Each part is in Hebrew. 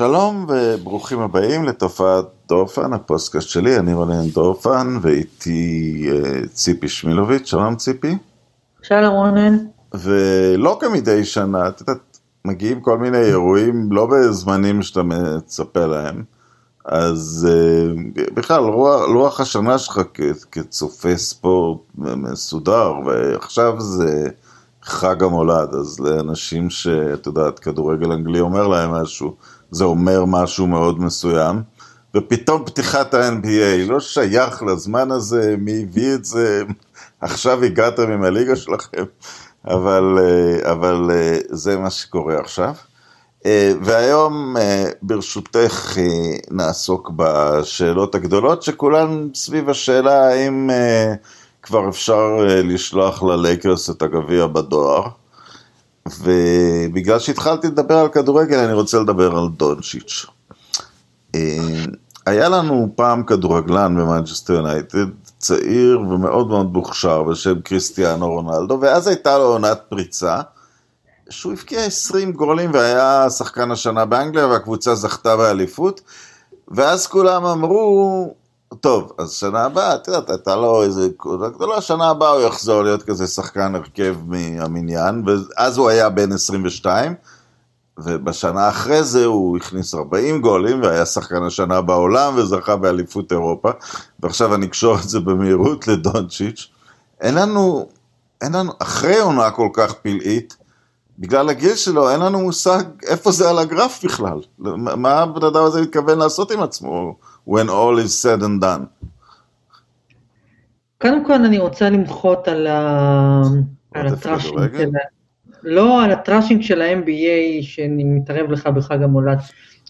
שלום וברוכים הבאים לתופעת דורפן, הפוסטקאסט שלי, אני רונן דורפן ואיתי uh, ציפי שמילוביץ', שלום ציפי. שלום רונן. ולא כמדי שנה, את יודעת, מגיעים כל מיני אירועים, לא בזמנים שאתה מצפה להם, אז uh, בכלל, לוח, לוח השנה שלך כצופה ספורט מסודר, ועכשיו זה חג המולד, אז לאנשים שאת יודעת, כדורגל אנגלי אומר להם משהו, זה אומר משהו מאוד מסוים, ופתאום פתיחת ה-NBA, לא שייך לזמן הזה, מי הביא את זה, עכשיו הגעתם עם הליגה שלכם, אבל, אה, אבל אה, זה מה שקורה עכשיו. אה, והיום ברשותך נעסוק בשאלות הגדולות שכולן סביב השאלה האם כבר אפשר לשלוח ללייקרס את הגביע בדואר. ובגלל שהתחלתי לדבר על כדורגל, אני רוצה לדבר על דונצ'יץ'. אה, היה לנו פעם כדורגלן במנצ'סטר יונייטד, צעיר ומאוד מאוד מוכשר בשם קריסטיאנו רונלדו, ואז הייתה לו עונת פריצה, שהוא הבקיע 20 גולים והיה שחקן השנה באנגליה והקבוצה זכתה באליפות, ואז כולם אמרו, טוב, אז שנה הבאה, את יודעת, הייתה לו איזה קבוצה גדולה, שנה הבאה הוא יחזור להיות כזה שחקן הרכב מהמניין, ואז הוא היה בן 22, ובשנה אחרי זה הוא הכניס 40 גולים, והיה שחקן השנה בעולם, וזכה באליפות אירופה, ועכשיו אני אקשור את זה במהירות לדונצ'יץ'. אין לנו, אין לנו, אחרי עונה כל כך פלאית, בגלל הגיל שלו, אין לנו מושג איפה זה על הגרף בכלל. מה הבן אדם הזה מתכוון לעשות עם עצמו? when all is said and done? קודם כל אני רוצה למחות על, ה... על ה trashing של. לא על ה trashing של ה-NBA שאני מתערב לך בחג המולד.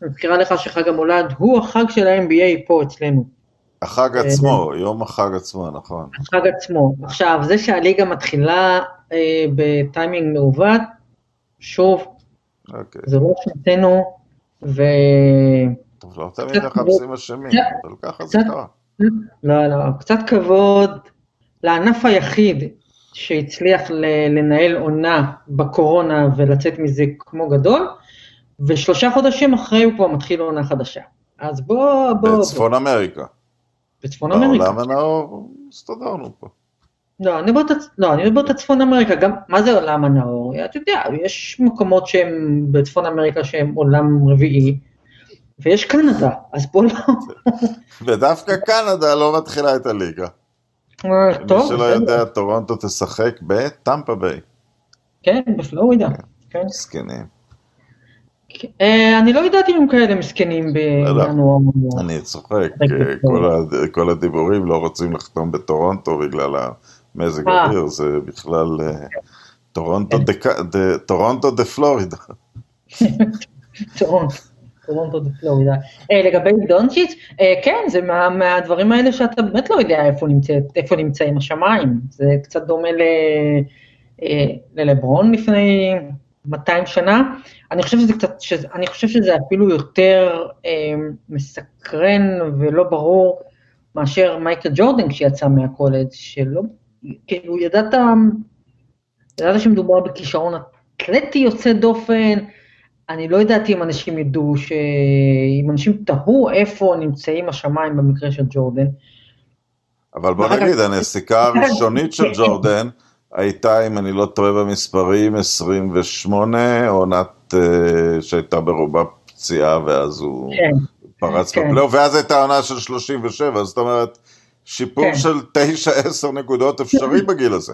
אני מזכירה לך שחג המולד הוא החג של ה-NBA פה אצלנו. החג אה, עצמו, יום החג עצמו, נכון. החג עצמו. עכשיו, זה שהליגה מתחילה אה, בטיימינג מעוות, שוב, okay. אוקיי. זה לא שנתנו, ו... טוב, לא תמיד מחפשים אשמים, אבל ככה זה קרה. לא, לא, קצת כבוד לענף היחיד שהצליח לנהל עונה בקורונה ולצאת מזה כמו גדול, ושלושה חודשים אחרי הוא כבר מתחיל עונה חדשה. אז בוא, בוא... בצפון בוא. אמריקה. בצפון אמריקה. בעולם הנאור הסתדרנו פה. לא, אני מדבר לא, אני מדבר את צפון אמריקה, גם, מה זה עולם הנאור? אתה יודע, יש מקומות שהם בצפון אמריקה שהם עולם רביעי, ויש קנדה, אז בוא לא... ודווקא קנדה לא מתחילה את הליגה. אה, טוב. מי שלא יודע, טורונטו תשחק בטמפה ביי. כן, בפלורידה. כן. מסכנים. אה, אני לא יודעת אם הם כאלה מסכנים בינואר. אני צוחק, כל הגיבורים לא רוצים לחתום בטורונטו בגלל המזג אה. האוויר, זה בכלל טורונטו דה פלורידה. טורונטו. טורונטו בפלורידה. אה, לגבי דונצ'יץ', אה, כן, זה מה, מהדברים האלה שאתה באמת לא יודע איפה, נמצא, איפה נמצאים השמיים. זה קצת דומה אה, ללברון לפני 200 שנה. אני חושב שזה קצת, אני חושב שזה אפילו יותר אה, מסקרן ולא ברור מאשר מייקל ג'ורדן כשיצא מהקולג', שלא, כאילו ידעת, ידעת שמדובר בכישרון אתלטי יוצא דופן, אני לא ידעתי אם אנשים ידעו, ש... אם אנשים תהו איפה נמצאים השמיים במקרה של ג'ורדן. אבל בוא נגיד, הנסיקה הראשונית של ג'ורדן הייתה, אם אני לא טועה במספרים, 28, עונת uh, שהייתה ברובה פציעה, ואז הוא כן, פרץ כן. בפלייאוף, ואז הייתה עונה של 37, זאת אומרת, שיפור כן. של 9-10 נקודות אפשרי בגיל הזה.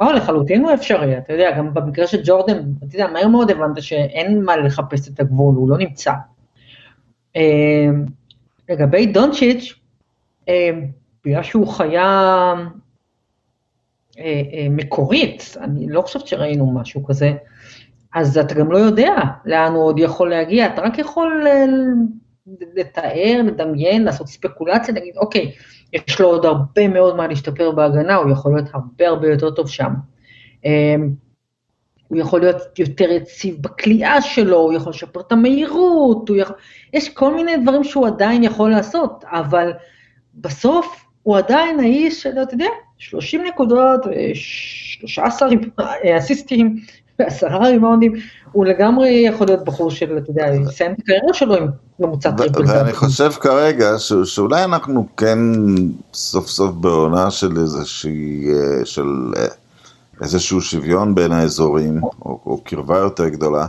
או, לחלוטין הוא אפשרי, אתה יודע, גם במקרה של ג'ורדן, אתה יודע, מהר מאוד הבנת שאין מה לחפש את הגבול, הוא לא נמצא. אמ, לגבי דונצ'יץ', אמ, בגלל שהוא חיה אה, אה, מקורית, אני לא חושבת שראינו משהו כזה, אז אתה גם לא יודע לאן הוא עוד יכול להגיע, אתה רק יכול אה, לתאר, לדמיין, לעשות ספקולציה, להגיד, אוקיי, יש לו עוד הרבה מאוד מה להשתפר בהגנה, הוא יכול להיות הרבה הרבה יותר טוב שם. אמ, הוא יכול להיות יותר יציב בכלייה שלו, הוא יכול לשפר את המהירות, יכול... יש כל מיני דברים שהוא עדיין יכול לעשות, אבל בסוף הוא עדיין האיש אתה יודע, 30 נקודות, 13 אסיסטים ועשרה ריבאונדים, הוא לגמרי יכול להיות בחור של, אתה יודע, לסיים את הקריירה שלו עם ממוצע triple. ואני חושב כרגע ש, שאולי אנחנו כן סוף סוף בעונה של איזושהי, אה, של אה, איזשהו שוויון בין האזורים, או, או קרבה יותר גדולה.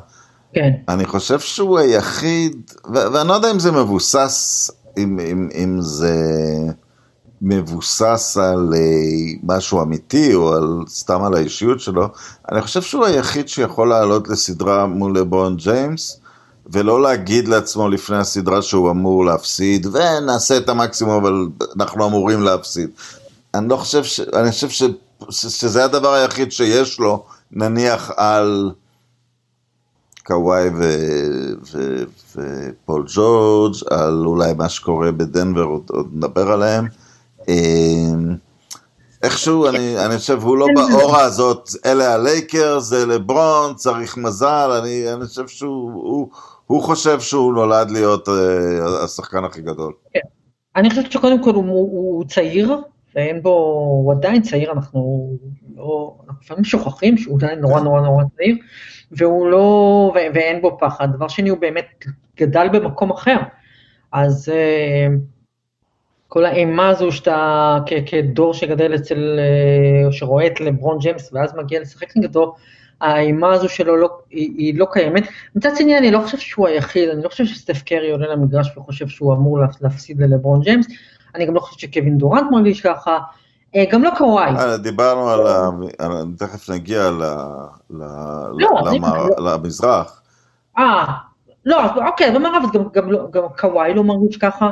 כן. אני חושב שהוא היחיד, ו- ואני לא יודע אם זה מבוסס, אם, אם, אם זה מבוסס על uh, משהו אמיתי, או על, סתם על האישיות שלו, אני חושב שהוא היחיד שיכול לעלות לסדרה מול לברון ג'יימס, ולא להגיד לעצמו לפני הסדרה שהוא אמור להפסיד, ונעשה את המקסימום, אבל אנחנו אמורים להפסיד. אני לא חושב, ש... אני חושב ש... ש... שזה הדבר היחיד שיש לו, נניח על... קוואי ופול ג'ורג', על אולי מה שקורה בדנבר, עוד, עוד נדבר עליהם. אמ, איכשהו, אני, אני חושב, הוא לא באורה הזאת, אלה הלייקר, זה לברון, צריך מזל, אני, אני חושב שהוא הוא, הוא חושב שהוא נולד להיות uh, השחקן הכי גדול. כן. אני חושבת שקודם כל הוא, הוא צעיר, ואין בו, הוא עדיין צעיר, אנחנו לא, אנחנו לפעמים שוכחים שהוא עדיין נורא נורא נורא צעיר, והוא לא, ו, ואין בו פחד. דבר שני, הוא באמת גדל במקום אחר. אז uh, כל האימה הזו שאתה כדור שגדל אצל, או שרואה את לברון ג'יימס ואז מגיע לשחק נגדו, האימה הזו שלו לא, היא, היא לא קיימת. מצד שני, אני לא חושב שהוא היחיד, אני לא חושב שסטף קרי עולה למגרש וחושב שהוא אמור להפסיד ללברון ג'יימס, אני גם לא חושב שקווין דורנט מרגיש ככה, אה, גם לא קוואי. אה, דיברנו על, ה... תכף נגיע ל... ל... לא, למר... לא... למזרח. אה, לא, אוקיי, במערב גם, גם, לא, גם קוואי לא מרגיש ככה.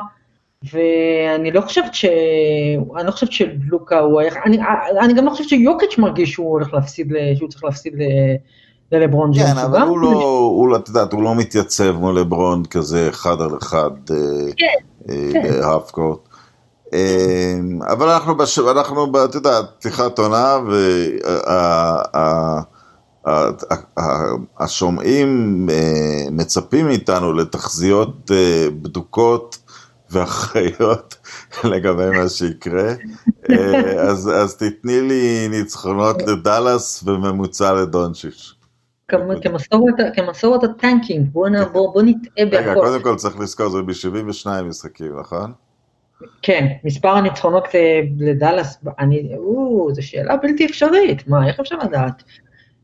ואני לא חושבת ש... אני לא חושבת שלוקה הוא... אני, אני גם לא חושבת שיוקיץ' מרגיש שהוא הולך להפסיד, שהוא צריך להפסיד ל... ללברון ג'יימס. כן, אבל הוא לא, הוא, לא, את יודעת, הוא לא מתייצב מול לברון כזה אחד על אחד בהאף קורט. אבל אנחנו, בש... אנחנו, את יודעת, פתיחת עונה, והשומעים אה, מצפים מאיתנו לתחזיות אה, בדוקות. ואחריות לגבי מה שיקרה. אה, אז, אז תתני לי ניצחונות לדאלאס וממוצע לדונצ'יץ'. כמסורת, כמסורת הטנקינג, בוא, נע, בוא, בוא נטעה בהכל. רגע, קודם כל צריך לזכור, זה ב-72 משחקים, נכון? כן, מספר הניצחונות לדאלאס, אני, או, זו שאלה בלתי אפשרית, מה, איך אפשר לדעת?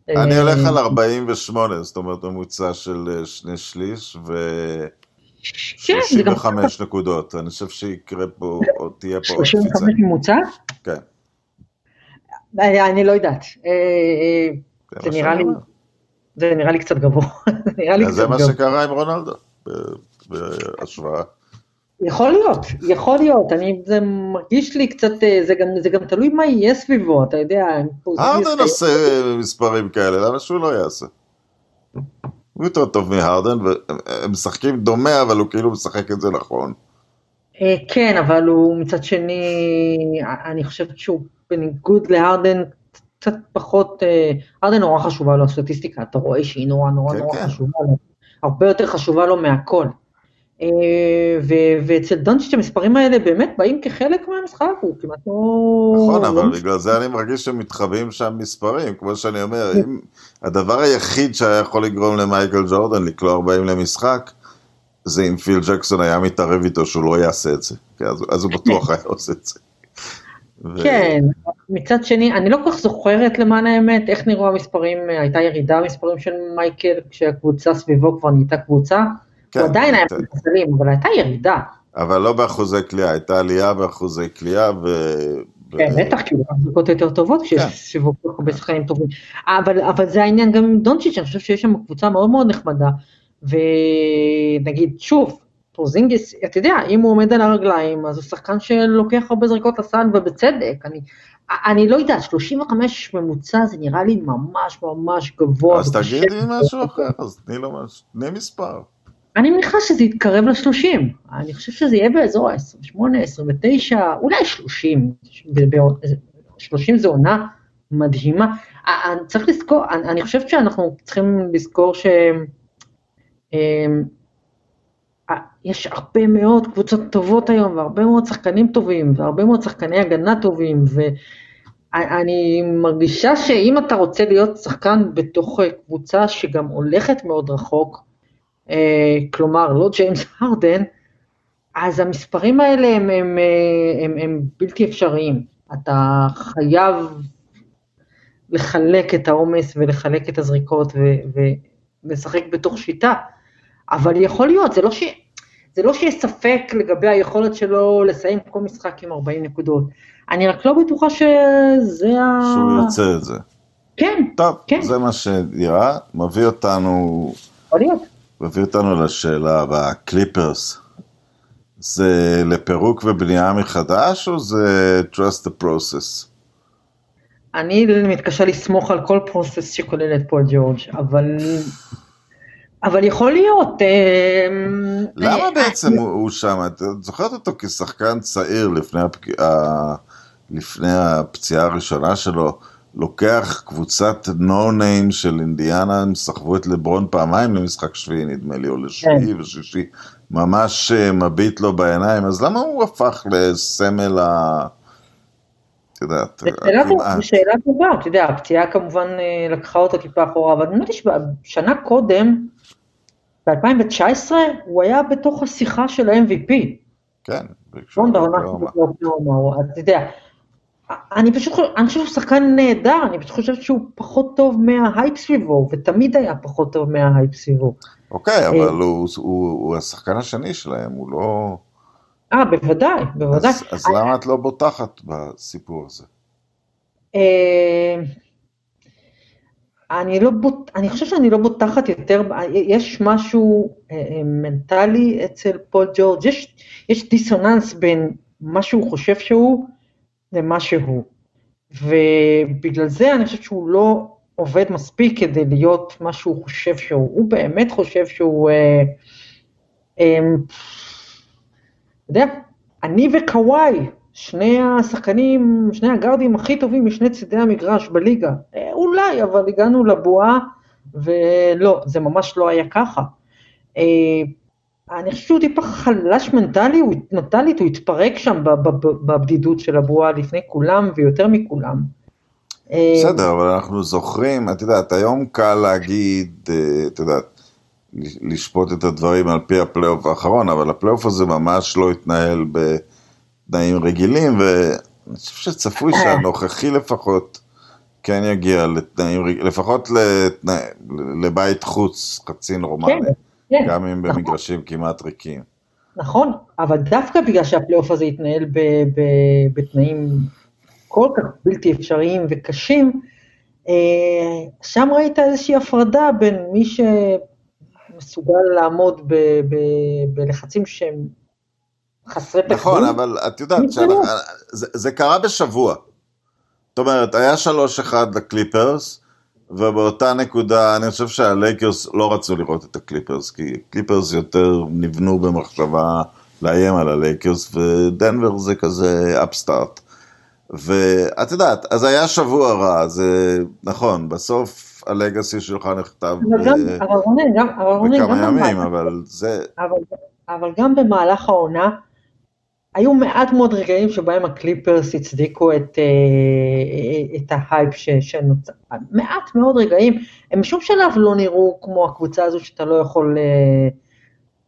אני הולך על 48, זאת אומרת ממוצע של אה, שני שליש, ו... 35 נקודות, אני חושב שיקרה פה, או תהיה פה 35 ממוצע? כן. אני לא יודעת. אה, אה, זה נראה לי, זה נראה לי קצת גבוה. זה מה שקרה עם רונלדו, בהשוואה. יכול להיות, יכול להיות, אני, זה מרגיש לי קצת, אה, זה גם, זה גם תלוי מה יהיה סביבו, אתה יודע. ארדן עושה מספרים כאלה, למה שהוא לא יעשה? הוא יותר טוב מהרדן, והם משחקים דומה, אבל הוא כאילו משחק את זה נכון. אה, כן, אבל הוא מצד שני, אני חושבת שהוא בניגוד להרדן, קצת פחות, אה, הרדן נורא חשובה לו הסטטיסטיקה, אתה רואה שהיא נורא נורא כן, נורא כן. חשובה לו, הרבה יותר חשובה לו מהכל. אה, ואצל דונצ'יץ' המספרים האלה באמת באים כחלק מהמשחק, הוא כמעט לא... נכון, אבל לא בגלל זה אני מרגיש שמתחבאים שם מספרים, כמו שאני אומר, אם הדבר היחיד שהיה יכול לגרום למייקל ג'ורדן לקלוע 40 למשחק, זה אם פיל ג'קסון היה מתערב איתו שהוא לא יעשה את זה, אז, אז הוא בטוח היה עושה את זה. ו... כן, מצד שני, אני לא כל כך זוכרת למען האמת איך נראו המספרים, הייתה ירידה במספרים של מייקל כשהקבוצה סביבו כבר נהייתה קבוצה. כן, הוא עדיין היה במספרים, אבל הייתה ירידה. אבל לא באחוזי קליעה, הייתה עלייה באחוזי קליעה ו... כן, בטח, כי הוא מחזיקות יותר טובות כשיש שיווק כל הרבה שחקנים טובים. אבל, אבל זה העניין גם עם דונצ'יץ', אני חושב שיש שם קבוצה מאוד מאוד נחמדה, ונגיד, שוב, פרוזינגיס, אתה יודע, אם הוא עומד על הרגליים, אז הוא שחקן שלוקח הרבה זריקות לסל, ובצדק, אני, אני לא יודעת, 35 ממוצע זה נראה לי ממש ממש גבוה. אז תגידי משהו אחר, אז תני לו משהו, תני מספר. אני מניחה שזה יתקרב ל-30, אני חושב שזה יהיה באזור ה-28, 29, אולי 30, 30 זה עונה מדהימה. צריך לזכור, אני חושבת שאנחנו צריכים לזכור ש... אמ, יש הרבה מאוד קבוצות טובות היום, והרבה מאוד שחקנים טובים, והרבה מאוד שחקני הגנה טובים, ואני מרגישה שאם אתה רוצה להיות שחקן בתוך קבוצה שגם הולכת מאוד רחוק, כלומר לא ג'יימס הרדן, אז המספרים האלה הם, הם, הם, הם בלתי אפשריים. אתה חייב לחלק את העומס ולחלק את הזריקות ולשחק בתוך שיטה. אבל יכול להיות, זה לא, ש... זה לא שיש ספק לגבי היכולת שלו לסיים כל משחק עם 40 נקודות. אני רק לא בטוחה שזה ה... שהוא יוצא את זה. כן, טוב, כן. זה מה שנראה, מביא אותנו, יכול להיות. מביא אותנו לשאלה הבאה, קליפרס. זה לפירוק ובנייה מחדש, או זה trust the process? אני מתקשה לסמוך על כל process שכולל את פול ג'ורג', אבל... אבל יכול להיות. אה, למה אה, בעצם הוא, הוא שם? את זוכרת אותו כשחקן צעיר. לפני הפציעה הראשונה שלו, לוקח קבוצת נו ניים של אינדיאנה, הם סחבו את לברון פעמיים למשחק שביעי נדמה לי, או לשביעי כן. ושישי, ממש אה, מביט לו בעיניים, אז למה הוא הפך לסמל ה... את יודעת, זו שאלה טובה, הכמעט. זו שאלה טובה, אתה יודע, הפציעה כמובן אה, לקחה אותו טיפה אחורה, אבל נדמה לי שבשנה קודם, ב-2019, הוא היה בתוך השיחה של ה-MVP. כן, נכון, בעונה באוקלהומה. באוקלהומה, אתה יודע. אני פשוט חושב, אני חושב שהוא שחקן נהדר, אני פשוט חושבת שהוא פחות טוב מההייפ סביבו, ותמיד היה פחות טוב מההייפ סביבו. אוקיי, אבל הוא, הוא, הוא השחקן השני שלהם, הוא לא... אה, בוודאי, בוודאי. אז, אז למה את לא בוטחת בסיפור הזה? אה, אני לא בוט... אני חושב שאני לא בוטחת יותר, יש משהו אה, אה, מנטלי אצל פול ג'ורג', יש, יש דיסוננס בין מה שהוא חושב שהוא למה שהוא. ובגלל זה אני חושבת שהוא לא עובד מספיק כדי להיות מה שהוא חושב שהוא. הוא באמת חושב שהוא... אה, אה, אתה יודע, אני וקוואי, שני השחקנים, שני הגארדים הכי טובים משני צידי המגרש בליגה. אה, אולי, אבל הגענו לבועה, ולא, זה ממש לא היה ככה. אה, אני חושבת שהוא טיפה חלש מנטלי, הוא מנטלית, הוא התפרק שם בבדידות של הבועה לפני כולם ויותר מכולם. אה, בסדר, אבל אנחנו זוכרים, את יודעת, היום קל להגיד, אה, את יודעת, לשפוט את הדברים על פי הפלייאוף האחרון, אבל הפלייאוף הזה ממש לא התנהל בתנאים רגילים, ואני חושב שצפוי שהנוכחי לפחות כן יגיע לתנאים, לפחות לתנא, לבית חוץ חצי נורמלי, כן, כן, גם אם נכון. במגרשים כמעט ריקים. נכון, אבל דווקא בגלל שהפלייאוף הזה התנהל ב- ב- בתנאים כל כך בלתי אפשריים וקשים, אה, שם ראית איזושהי הפרדה בין מי שמסוגל לעמוד ב- ב- בלחצים שהם חסרי תקדים. נכון, אבל את יודעת. זה, זה קרה בשבוע. זאת אומרת, היה 3-1 לקליפרס, ובאותה נקודה, אני חושב שהלייקרס לא רצו לראות את הקליפרס, כי קליפרס יותר נבנו במחשבה לאיים על הלייקרס, ודנבר זה כזה upstart. ואת יודעת, אז היה שבוע רע, זה נכון, בסוף ה legacy שלך נכתב רונן, בכמה ימים, אבל זה, אבל גם במהלך העונה, היו מעט מאוד רגעים שבהם הקליפרס הצדיקו את, אה, את ההייפ ש- שנוצר. מעט מאוד רגעים, הם בשום שלב לא נראו כמו הקבוצה הזו שאתה לא יכול, אה,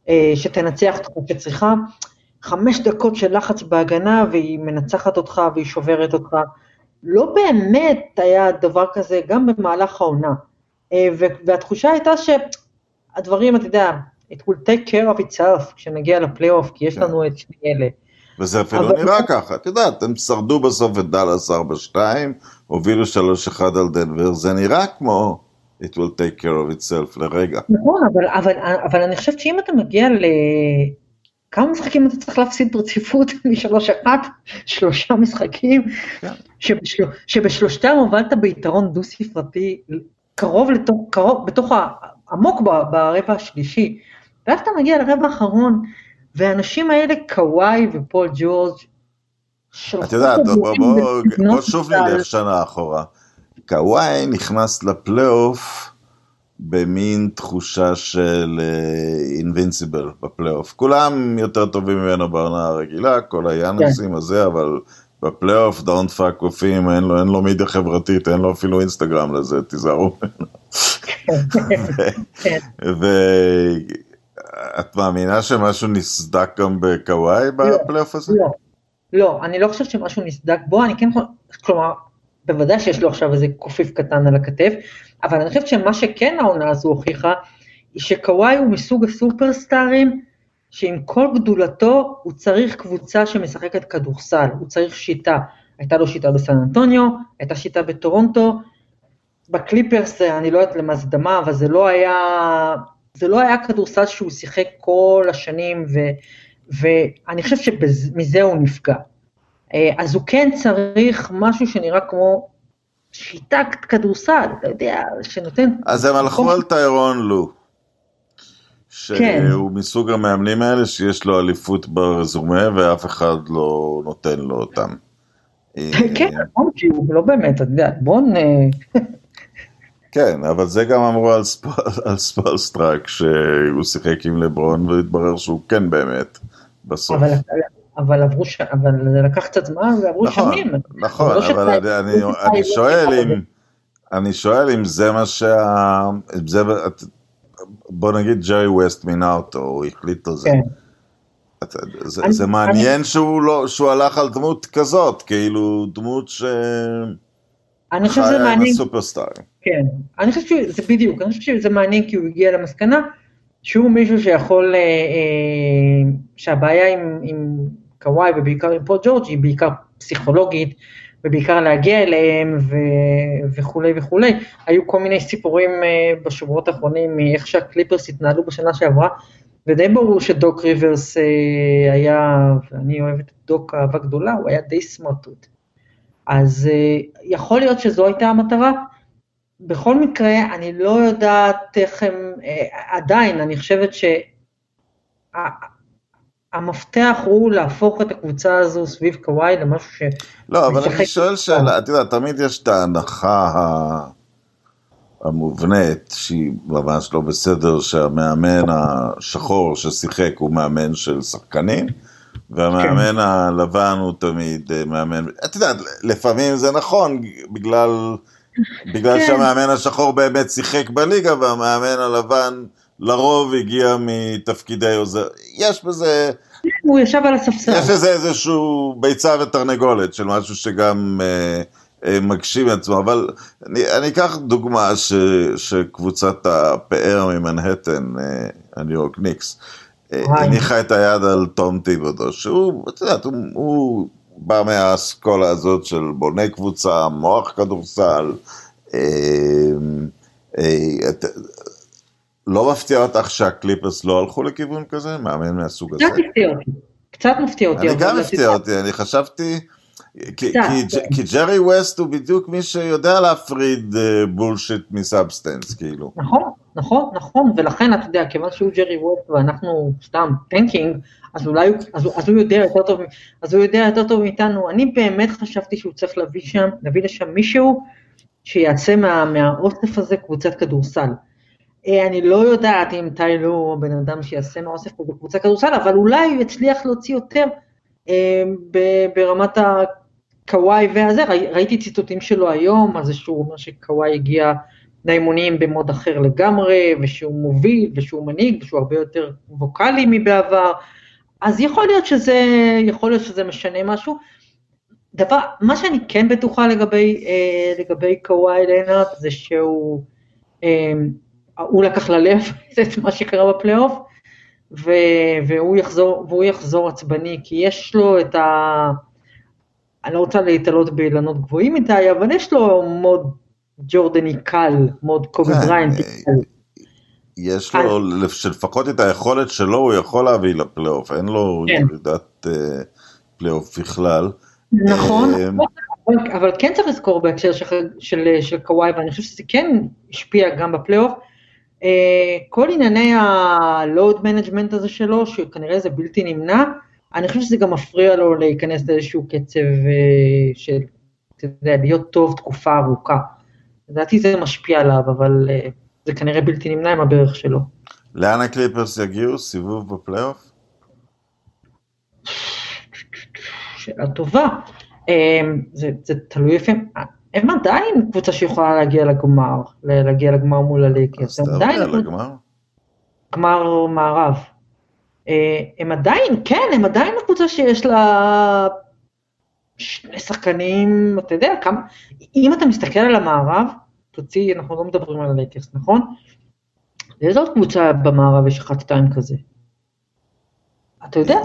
אה, שתנצח אותך שצריכה. חמש דקות של לחץ בהגנה והיא מנצחת אותך והיא שוברת אותך. לא באמת היה דבר כזה גם במהלך העונה. אה, והתחושה הייתה שהדברים, אתה יודע, it will take care of itself כשנגיע לפלייאוף, כי יש כן. לנו את שני אלה. וזה אפילו אבל- נראה ככה, את יודעת, הם שרדו בסוף את דאלאס 4-2, הובילו 3-1 על דנבר, זה נראה כמו it will take care of itself לרגע. נכון, אבל, אבל, אבל אני חושבת שאם אתה מגיע ל... כמה משחקים אתה צריך להפסיד ברציפות משלוש אחת? שלושה משחקים, כן. שבשל... שבשלושתם הובלת ביתרון דו ספרתי, קרוב לתוך, קרוב, בתוך, ה... עמוק ברבע השלישי, ואז אתה מגיע לרבע האחרון, והאנשים האלה, קוואי ופול ג'ורג', את יודעת, בוא, בוא, בוא, בוא שוב נלך שנה אחורה. קוואי נכנס לפלייאוף במין תחושה של אינבינסיבל uh, בפלייאוף. כולם יותר טובים ממנו בעונה הרגילה, כל היאנסים הזה, אבל בפלייאוף don't fuck קופים, אין לו, אין לו מדיה חברתית, אין לו אפילו אינסטגרם לזה, תיזהרו ממנו. ואת מאמינה שמשהו נסדק גם בקוואי לא, בפלייאוף הזה? לא, לא, אני לא חושבת שמשהו נסדק בו, אני כן, כלומר, בוודאי שיש לו עכשיו איזה קופיף קטן על הכתף, אבל אני חושבת שמה שכן העונה הזו הוכיחה, היא שקוואי הוא מסוג הסופרסטארים, שעם כל גדולתו הוא צריך קבוצה שמשחקת כדורסל, הוא צריך שיטה. הייתה לו שיטה בסן אנטוניו, הייתה שיטה בטורונטו, בקליפרס אני לא יודעת למה זה דמה, אבל זה לא היה, זה לא היה כדורסל שהוא שיחק כל השנים, ו, ואני חושבת שמזה הוא נפגע. אה, אז הוא כן צריך משהו שנראה כמו שיטת כדורסל, אתה יודע, שנותן... אז הם הלכו על טיירון לו. שהוא כן. מסוג המאמנים האלה שיש לו אליפות ברזומה ואף אחד לא נותן לו אותם. כן, נכון, כי הוא לא באמת, אתה יודע, בוא נ... כן, אבל זה גם אמרו על, ספ... על ספלסטרק, שהוא שיחק עם לברון והתברר שהוא כן באמת, בסוף. אבל, אבל עברו ש... אבל זה לקח קצת זמן ועברו נכון, שנים. נכון, אבל, אבל אני, אני, אני שואל אם, אני שואל אם זה מה שה... זה, בוא נגיד ג'רי ווסט מינה אותו, הוא החליט על זה. כן. זה, אני, זה מעניין אני, שהוא, לא, שהוא הלך על דמות כזאת, כאילו דמות ש... אני חושב שזה מעניין. הסופרסטארים. כן, אני חושב שזה בדיוק, אני חושב שזה מעניין כי הוא הגיע למסקנה שהוא מישהו שיכול, אה, אה, שהבעיה עם, עם קוואי ובעיקר עם פול ג'ורג' היא בעיקר פסיכולוגית, ובעיקר להגיע אליהם ו, וכולי וכולי. היו כל מיני סיפורים אה, בשבועות האחרונים מאיך שהקליפרס התנהלו בשנה שעברה, ודי ברור שדוק ריברס אה, היה, ואני אוהבת את דוק אהבה גדולה, הוא היה די סמרטוט. אז אה, יכול להיות שזו הייתה המטרה. בכל מקרה, אני לא יודעת איך הם, עדיין, אני חושבת ש... המפתח הוא להפוך את הקבוצה הזו סביב קוואי למשהו ש... לא, אבל אני שואל שאלה, את יודעת, תמיד יש את ההנחה המובנית, שהיא ממש לא בסדר, שהמאמן השחור ששיחק הוא מאמן של שחקנים, והמאמן כן. הלבן הוא תמיד אה, מאמן, את יודעת, לפעמים זה נכון, בגלל, בגלל כן. שהמאמן השחור באמת שיחק בליגה, והמאמן הלבן... לרוב הגיע מתפקידי עוזר. יש בזה... הוא ישב על הספסל. יש בזה איזשהו ביצה ותרנגולת של משהו שגם אה, אה, מגשים עצמו, אבל אני, אני אקח דוגמה ש, שקבוצת הפאר ממנהטן, אה, הניו יורק ניקס, אה, הניחה את היד על תום טיבודו, שהוא, את יודעת, הוא, הוא בא מהאסכולה הזאת של בוני קבוצה, מוח כדורסל, אה, אה, לא מפתיע אותך שהקליפרס לא הלכו לכיוון כזה? מאמן מהסוג הזה? קצת מפתיע אותי. קצת מפתיע אותי. אני גם מפתיע אותי, אני חשבתי... כי, כי ג'רי ווסט הוא בדיוק מי שיודע להפריד bullshit uh, מ substance, כאילו. נכון, נכון, נכון, ולכן אתה יודע, כיוון שהוא ג'רי ווסט ואנחנו סתם thinking, אז אולי אז, אז הוא יודע יותר טוב, אז הוא יודע יותר טוב מאיתנו. אני באמת חשבתי שהוא צריך להביא שם, להביא לשם מישהו שיעשה מה, מהאוסף הזה קבוצת כדורסל. אה, אני לא יודעת אם טיילור הוא הבן אדם שיעשה מאוסף פה בקבוצה כדורסל, אבל אולי הוא יצליח להוציא יותר אה, ברמת הקוואי והזה, ראיתי ציטוטים שלו היום, על זה שהוא אומר שקוואי הגיע לאימונים במוד אחר לגמרי, ושהוא מוביל, ושהוא מנהיג, ושהוא הרבה יותר ווקאלי מבעבר, אז יכול להיות שזה, יכול להיות שזה משנה משהו. דבר, מה שאני כן בטוחה לגבי, אה, לגבי קוואי לנארד זה שהוא, הוא לקח ללב את מה שקרה בפלייאוף, והוא יחזור, והוא יחזור עצבני, כי יש לו את ה... אני לא רוצה להתעלות באילנות גבוהים מדי, אבל יש לו מוד ג'ורדני קל, מוד קובי כן, בריינט. אה, יש לו, שלפחות את היכולת שלו הוא יכול להביא לפלייאוף, אין לו כן. ירידת אה, פלייאוף בכלל. נכון, אה, אבל כן צריך לזכור בהקשר של קוואי, ואני חושב שזה כן השפיע גם בפלייאוף, אה, כל ענייני ה-load management הזה שלו, שכנראה זה בלתי נמנע, אני חושב שזה גם מפריע לו להיכנס לאיזשהו קצב אה, של, אתה יודע, להיות טוב תקופה ארוכה. לדעתי זה משפיע עליו, אבל אה, זה כנראה בלתי נמנע עם הברך שלו. לאן הקליפרס יגיעו? סיבוב בפלייאוף? שאלה טובה. אמ, זה, זה תלוי איפה, הם עדיין קבוצה שיכולה להגיע לגמר, להגיע לגמר מול הלייקרס, אז עדיין לגמר. גמר מערב. אה, הם עדיין, כן, הם עדיין הקבוצה שיש לה שני שחקנים, אתה יודע, כמה, אם אתה מסתכל על המערב, תוציא, אנחנו לא מדברים על הלייקרס, נכון? איזה עוד קבוצה במערב יש אחת שתיים כזה? אתה יודע,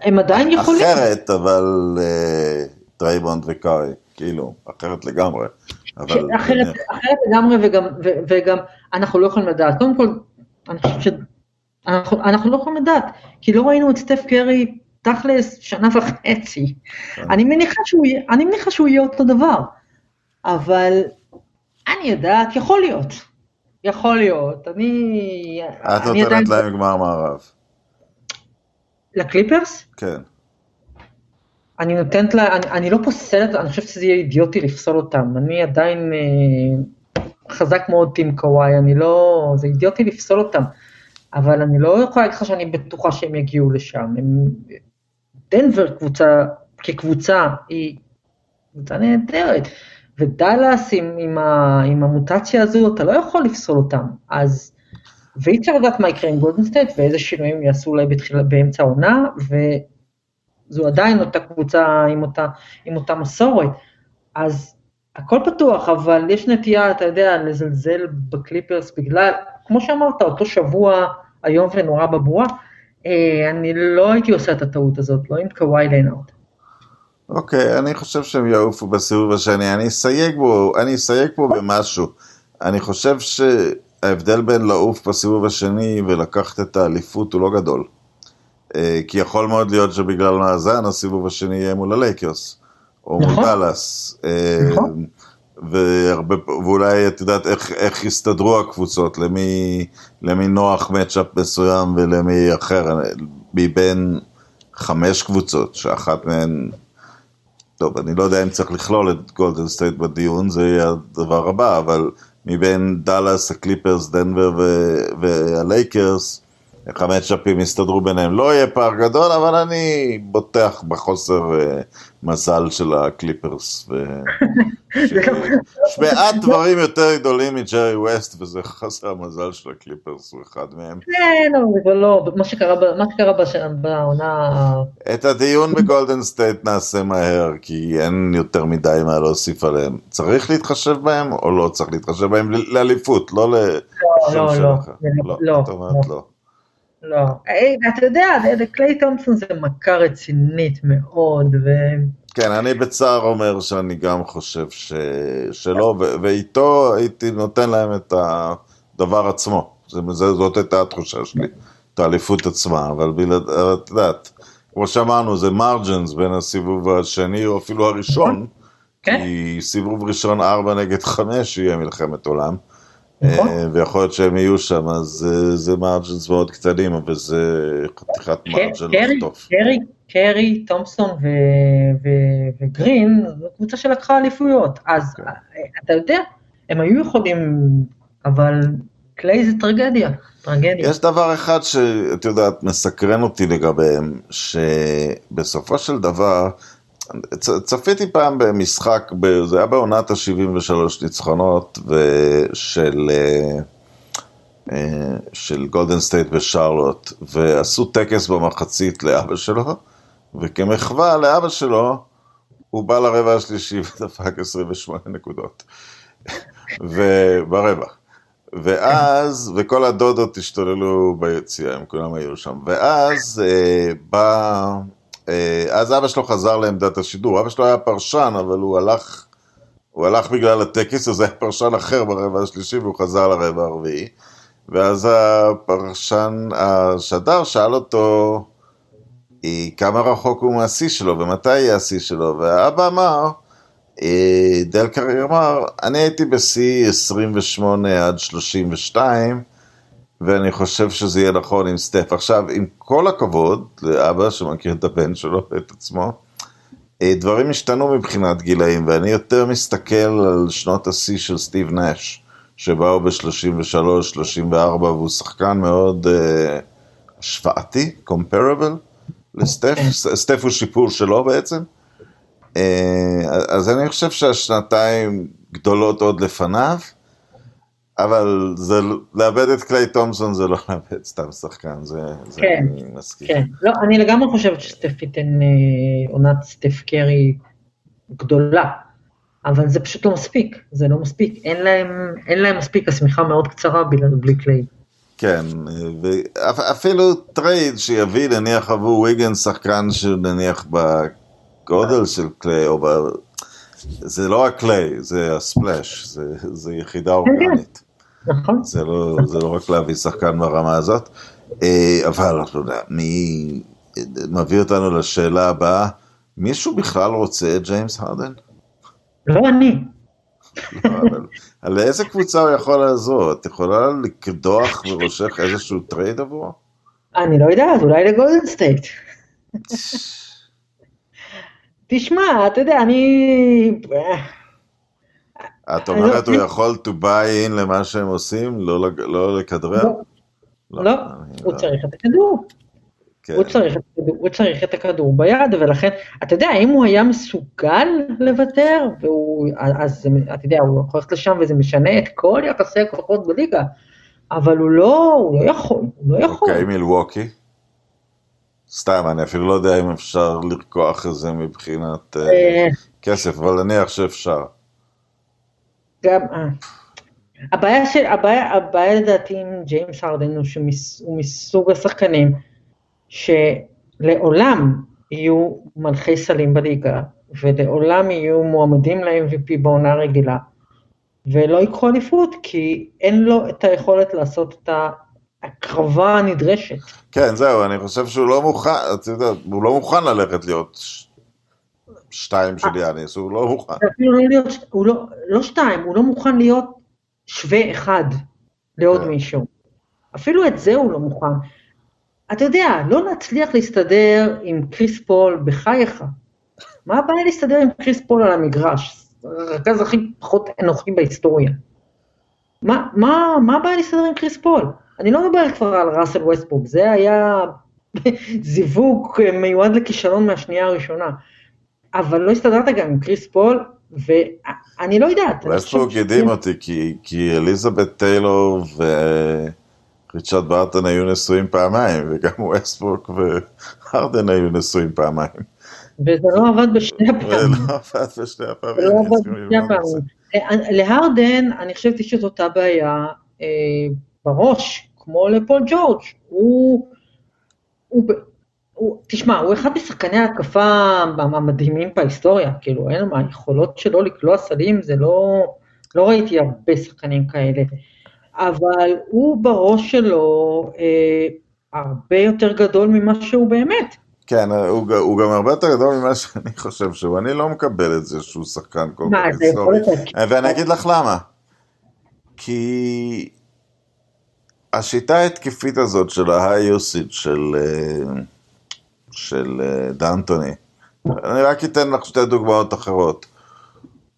הם עדיין יכולים. אחרת, אבל אה, טרייבונד וקארי, כאילו, אחרת לגמרי. אבל אחרת, אחרת לגמרי, וגם, ו- וגם אנחנו לא יכולים לדעת. קודם כל, אני חושבת שאנחנו אנחנו לא יכולים לדעת, כי לא ראינו את סטף קרי תכלס שנה וחצי. כן. אני מניחה שהוא יהיה אותו דבר, אבל אני יודעת, יכול להיות. יכול להיות, אני... את אני נותנת להם גמר מערב. לקליפרס? כן. אני נותנת לה, אני, אני לא פוסלת, אני חושבת שזה יהיה אידיוטי לפסול אותם, אני עדיין אה, חזק מאוד טים קוואי, אני לא, זה אידיוטי לפסול אותם, אבל אני לא יכולה להגיד לך שאני בטוחה שהם יגיעו לשם, הם, דנבר קבוצה, כקבוצה, היא קבוצה נהדרת, ודאלאס עם, עם, עם המוטציה הזו, אתה לא יכול לפסול אותם, אז, ואי אפשר לדעת מה יקרה עם גולדן סטייט ואיזה שינויים יעשו אולי בתחילה, באמצע העונה, ו... זו עדיין אותה קבוצה עם אותה, עם אותה מסורת, אז הכל פתוח, אבל יש נטייה, אתה יודע, לזלזל בקליפרס בגלל, כמו שאמרת, אותו שבוע איום ונורא בבועה, אה, אני לא הייתי עושה את הטעות הזאת, לא עם קוואי ליינארד. אוקיי, אני חושב שהם יעופו בסיבוב השני. אני אסייג בו, אני אסייג פה במשהו. אני חושב שההבדל בין לעוף בסיבוב השני ולקחת את האליפות הוא לא גדול. אה, כי יכול מאוד להיות שבגלל מאזן הסיבוב השני יהיה מול הלייקרס, או מול נכון. דאלאס. אה, נכון. והרבה, ואולי את יודעת איך, איך יסתדרו הקבוצות, למי, למי נוח מצ'אפ מסוים ולמי אחר, מבין חמש קבוצות, שאחת מהן, טוב, אני לא יודע אם צריך לכלול את גולדן סטייט בדיון, זה יהיה הדבר הבא, אבל מבין דאלאס, הקליפרס, דנבר והלייקרס, איך המאצ'אפים יסתדרו ביניהם. לא יהיה פער גדול, אבל אני בוטח בחוסר מזל של הקליפרס. ו... מעט דברים יותר גדולים מג'רי ווסט, וזה חוסר המזל של הקליפרס, הוא אחד מהם. כן, אבל זה לא, מה שקרה, בעונה, את הדיון בגולדן סטייט נעשה מהר, כי אין יותר מדי מה להוסיף עליהם. צריך להתחשב בהם, או לא צריך להתחשב בהם? לאליפות, לא ל... לא, לא, אחר. לא, לא, לא, את אומרת לא. לא. לא. היי, אתה יודע, קליי תומפסון זה מכה רצינית מאוד, ו... כן, אני בצער אומר שאני גם חושב ש... שלא, ו... ואיתו הייתי נותן להם את הדבר עצמו. זה, זה, זאת הייתה התחושה שלי, את האליפות עצמה, אבל בלעד, את יודעת, כמו שאמרנו, זה מרג'נס בין הסיבוב השני או אפילו הראשון, כן. כי סיבוב ראשון 4 נגד 5 יהיה מלחמת עולם. נכון. אה, ויכול להיות שהם יהיו שם, אז זה- זה מרג'נס מאוד קטנים, אבל זה חתיכת מרג'ן קרי, לחטוף. קרי, קרי, תומפסון וגרין, זו קבוצה שלקחה אליפויות. אז כן. אה, אתה יודע, הם היו יכולים, אבל קליי זה טרגדיה, טרגדיה. יש דבר אחד שאת יודעת, מסקרן אותי לגביהם, שבסופו של דבר, צפיתי פעם במשחק, זה היה בעונת ה-73 ניצחונות של, אה, אה, של גולדן סטייט ושרלוט, ועשו טקס במחצית לאבא שלו, וכמחווה לאבא שלו, הוא בא לרבע השלישי ודפק 28 נקודות. וברבע. ואז, וכל הדודות השתוללו ביציאה, הם כולם היו שם. ואז אה, בא, אז אבא שלו חזר לעמדת השידור. אבא שלו היה פרשן, אבל הוא הלך, הוא הלך בגלל הטקס, אז היה פרשן אחר ברבע השלישי, והוא חזר לרבע הרביעי. ואז הפרשן, השדר שאל אותו, אה, כמה רחוק הוא מהשיא שלו, ומתי יהיה השיא שלו, והאבא אמר, אה, דל קרייר אמר, אני הייתי בשיא 28 עד 32, ואני חושב שזה יהיה נכון עם סטף. עכשיו, עם כל הכבוד לאבא שמכיר את הבן שלו ואת עצמו, אה, דברים השתנו מבחינת גילאים, ואני יותר מסתכל על שנות השיא של סטיב נש, שבאו ב-33, 34, והוא שחקן מאוד אה, השוואתי, comparable לסטף, סטף הוא שיפור שלו בעצם. אה, אז אני חושב שהשנתיים גדולות עוד לפניו, אבל זה, לאבד את קליי תומסון זה לא לאבד סתם שחקן, זה, זה כן, אני מסכים. כן. לא, אני לגמרי חושבת שסטף ייתן אה, עונת סטף קרי גדולה, אבל זה פשוט לא מספיק, זה לא מספיק, אין להם, אין להם מספיק, השמיכה מאוד קצרה בלי, בלי קליי. כן, ואפילו trade שיביא נניח עבור ויגן שחקן שנניח בגודל של קליי, או ב... זה לא הקליי, זה ה Splash, זה, זה יחידה אורגנית. נכון. זה לא, זה לא רק להביא שחקן ברמה הזאת, אה, אבל אתה יודע, מי מביא אותנו לשאלה הבאה, מישהו בכלל רוצה את ג'יימס הרדן? לא אני. לא, על איזה קבוצה הוא יכול לעזור? את יכולה לקדוח בראשך איזשהו trade עבורו? אני לא יודעת, אולי לגולדן סטייט. תשמע, אתה יודע, אני... את אני אומרת לא- הוא יכול to buy in למה שהם עושים? לא לא לכדרר? לא, לא, אני הוא צריך את הכדור. כן. הוא צריך, את הכדור, הוא צריך את הכדור ביד, ולכן, אתה יודע, אם הוא היה מסוגל לוותר, אז אתה יודע, הוא יכול ללכת לשם וזה משנה את כל יחסי הכוחות בליגה, אבל הוא לא, הוא לא יכול, הוא לא יכול. אוקיי, מילווקי? סתם, אני אפילו לא יודע אם אפשר לרקוח את זה מבחינת אה, אה, כסף, אבל נניח שאפשר. גם, אה. הבעיה של, הבעיה, הבעיה לדעתי עם ג'יימס הרדן הוא שהוא מסוג השחקנים שלעולם יהיו מלכי סלים בליגה, ולעולם יהיו מועמדים ל-MVP בעונה רגילה, ולא ייקחו אליפות, כי אין לו את היכולת לעשות את ההקרבה הנדרשת. כן, זהו, אני חושב שהוא לא מוכן, אתה יודע, הוא לא מוכן ללכת להיות שתיים של יאניס, הוא לא מוכן. אפילו לא להיות, הוא לא, לא שתיים, הוא לא מוכן להיות שווה אחד לעוד כן. מישהו. אפילו את זה הוא לא מוכן. אתה יודע, לא נצליח להסתדר עם קריס פול בחייך. מה הבעיה להסתדר עם קריס פול על המגרש? הרכז הכי פחות אנוכי בהיסטוריה. מה, מה, מה הבעיה להסתדר עם קריס פול? אני לא מדבר כבר על ראסל ווסטברוק, זה היה זיווג מיועד לכישלון מהשנייה הראשונה. אבל לא הסתדרת גם עם קריס פול, ואני לא יודעת. ווסטבורג הדהים אותי, כי- כי אליזבת טיילור וריצ'רד ברטון היו נשואים פעמיים, וגם ווסטבורג והרדן היו נשואים פעמיים. וזה לא עבד בשני הפעמים. ולא עבד בשני הפעמים. זה לא אני עבד בשני זה. הפעמים. אה, להרדן, אני חושבת שיש את אותה בעיה אה, בראש, כמו לפול ג'ורג'. הוא, הוא, ב- הוא, תשמע, הוא אחד משחקני ההתקפה המדהימים בהיסטוריה, כאילו, אין מה, היכולות שלו לקלוע סלים, זה לא, לא ראיתי הרבה שחקנים כאלה. אבל הוא בראש שלו אה, הרבה יותר גדול ממה שהוא באמת. כן, הוא, הוא גם הרבה יותר גדול ממה שאני חושב שהוא. אני לא מקבל את זה שהוא שחקן כל כך היסטורי. ואני אגיד לך למה. כי השיטה ההתקפית הזאת של usage של, אה, של אה, דנטוני, אני רק אתן לך שתי דוגמאות אחרות.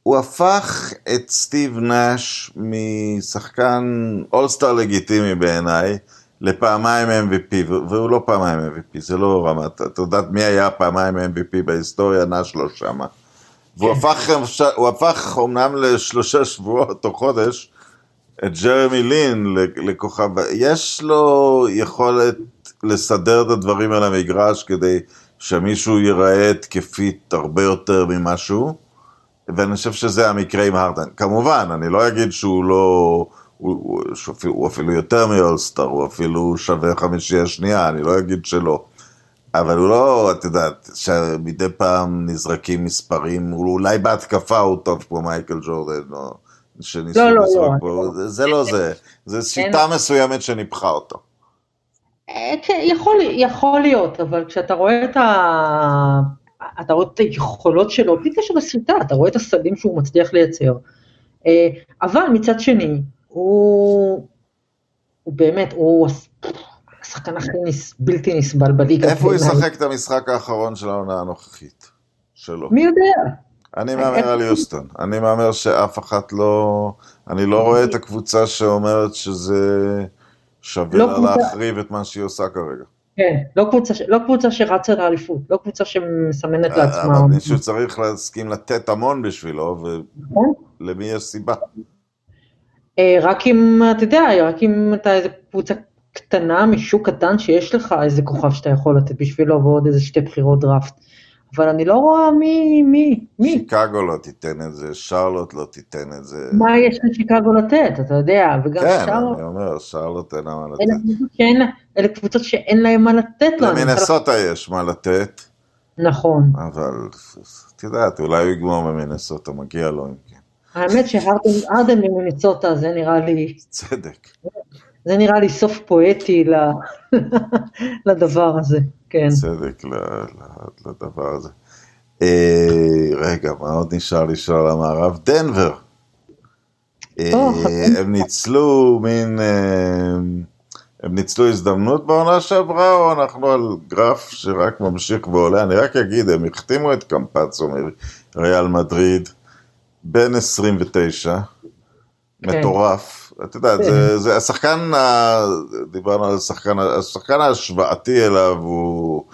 הוא הפך את סטיב נאש משחקן אולסטאר לגיטימי בעיניי לפעמיים MVP, והוא לא פעמיים MVP, זה לא רמת, את יודעת מי היה פעמיים MVP בהיסטוריה, נאש לא שמה. והוא הפך, הוא הפך אומנם לשלושה שבועות או חודש את ג'רמי לין לכוכב, יש לו יכולת לסדר את הדברים על המגרש כדי שמישהו ייראה התקפית הרבה יותר ממשהו, ואני חושב שזה המקרה עם הרדן. כמובן, אני לא אגיד שהוא לא, הוא, הוא, אפילו יותר מאולסטאר, הוא אפילו שווה חמישייה שנייה, אני לא אגיד שלא. אבל הוא לא, את יודעת, שמדי פעם נזרקים מספרים, הוא אולי בהתקפה הוא טוב כמו מייקל ג'ורדן, או שניסו לא, לא, לזרוק לא, בו, אני זה, לא זה, זה שיטה מסוימת שניפחה אותו. אה, כן, יכול, יכול להיות, אבל כשאתה רואה את ה... אתה רואה את היכולות שלו, בלי קשר לסריטה, אתה רואה את הסלים שהוא מצליח לייצר. אה, אבל מצד שני, הוא, הוא באמת, הוא השחקן הכי נס, בלתי נסבל בליגה. איפה הוא. ישחק את המשחק האחרון של העונה הנוכחית שלו? מי יודע? אני מהמר על יוסטון. אני מהמר שאף אחת לא... אני לא רואה את הקבוצה שאומרת שזה שווה לא לה קבוצה- להחריב את מה שהיא עושה כרגע. כן, לא קבוצה, לא קבוצה שרצה לאליפות, לא קבוצה שמסמנת לעצמה. אבל מישהו צריך להסכים לתת המון בשבילו, נכון? ולמי יש סיבה? אה, רק אם, אתה יודע, רק אם אתה איזה קבוצה קטנה משוק קטן שיש לך איזה כוכב שאתה יכול לתת בשבילו ועוד איזה שתי בחירות דראפט. אבל אני לא רואה מי, מי, מי, שיקגו לא תיתן את זה, שרלוט לא תיתן את זה. מה יש לשיקגו לתת, אתה יודע, וגם כן, שאר, אני אומר, שרלוט אין לה מה אלה לתת. קבוצות שאין לה- אלה קבוצות שאין להם מה לתת לנו. למינסוטה יש מה לתת, נכון. אבל את יודעת, אולי הוא יגמור ממינסוטה, מגיע לו אם כן. האמת שהרדן ממיניצוטה זה נראה לי, צדק. זה נראה לי סוף פואטי לדבר הזה, כן. צדק לדבר הזה. אה, רגע, מה עוד נשאר לשאול על המערב? דנבר. אה. הם ניצלו מין... אה, הם ניצלו הזדמנות בעונה שעברה, או אנחנו על גרף שרק ממשיך ועולה? אני רק אגיד, הם החתימו את קמפצו מריאל מדריד, בן 29, כן. מטורף. את יודעת, זה, זה השחקן, ה- דיברנו על השחקן, השחקן ההשוואתי אליו הוא,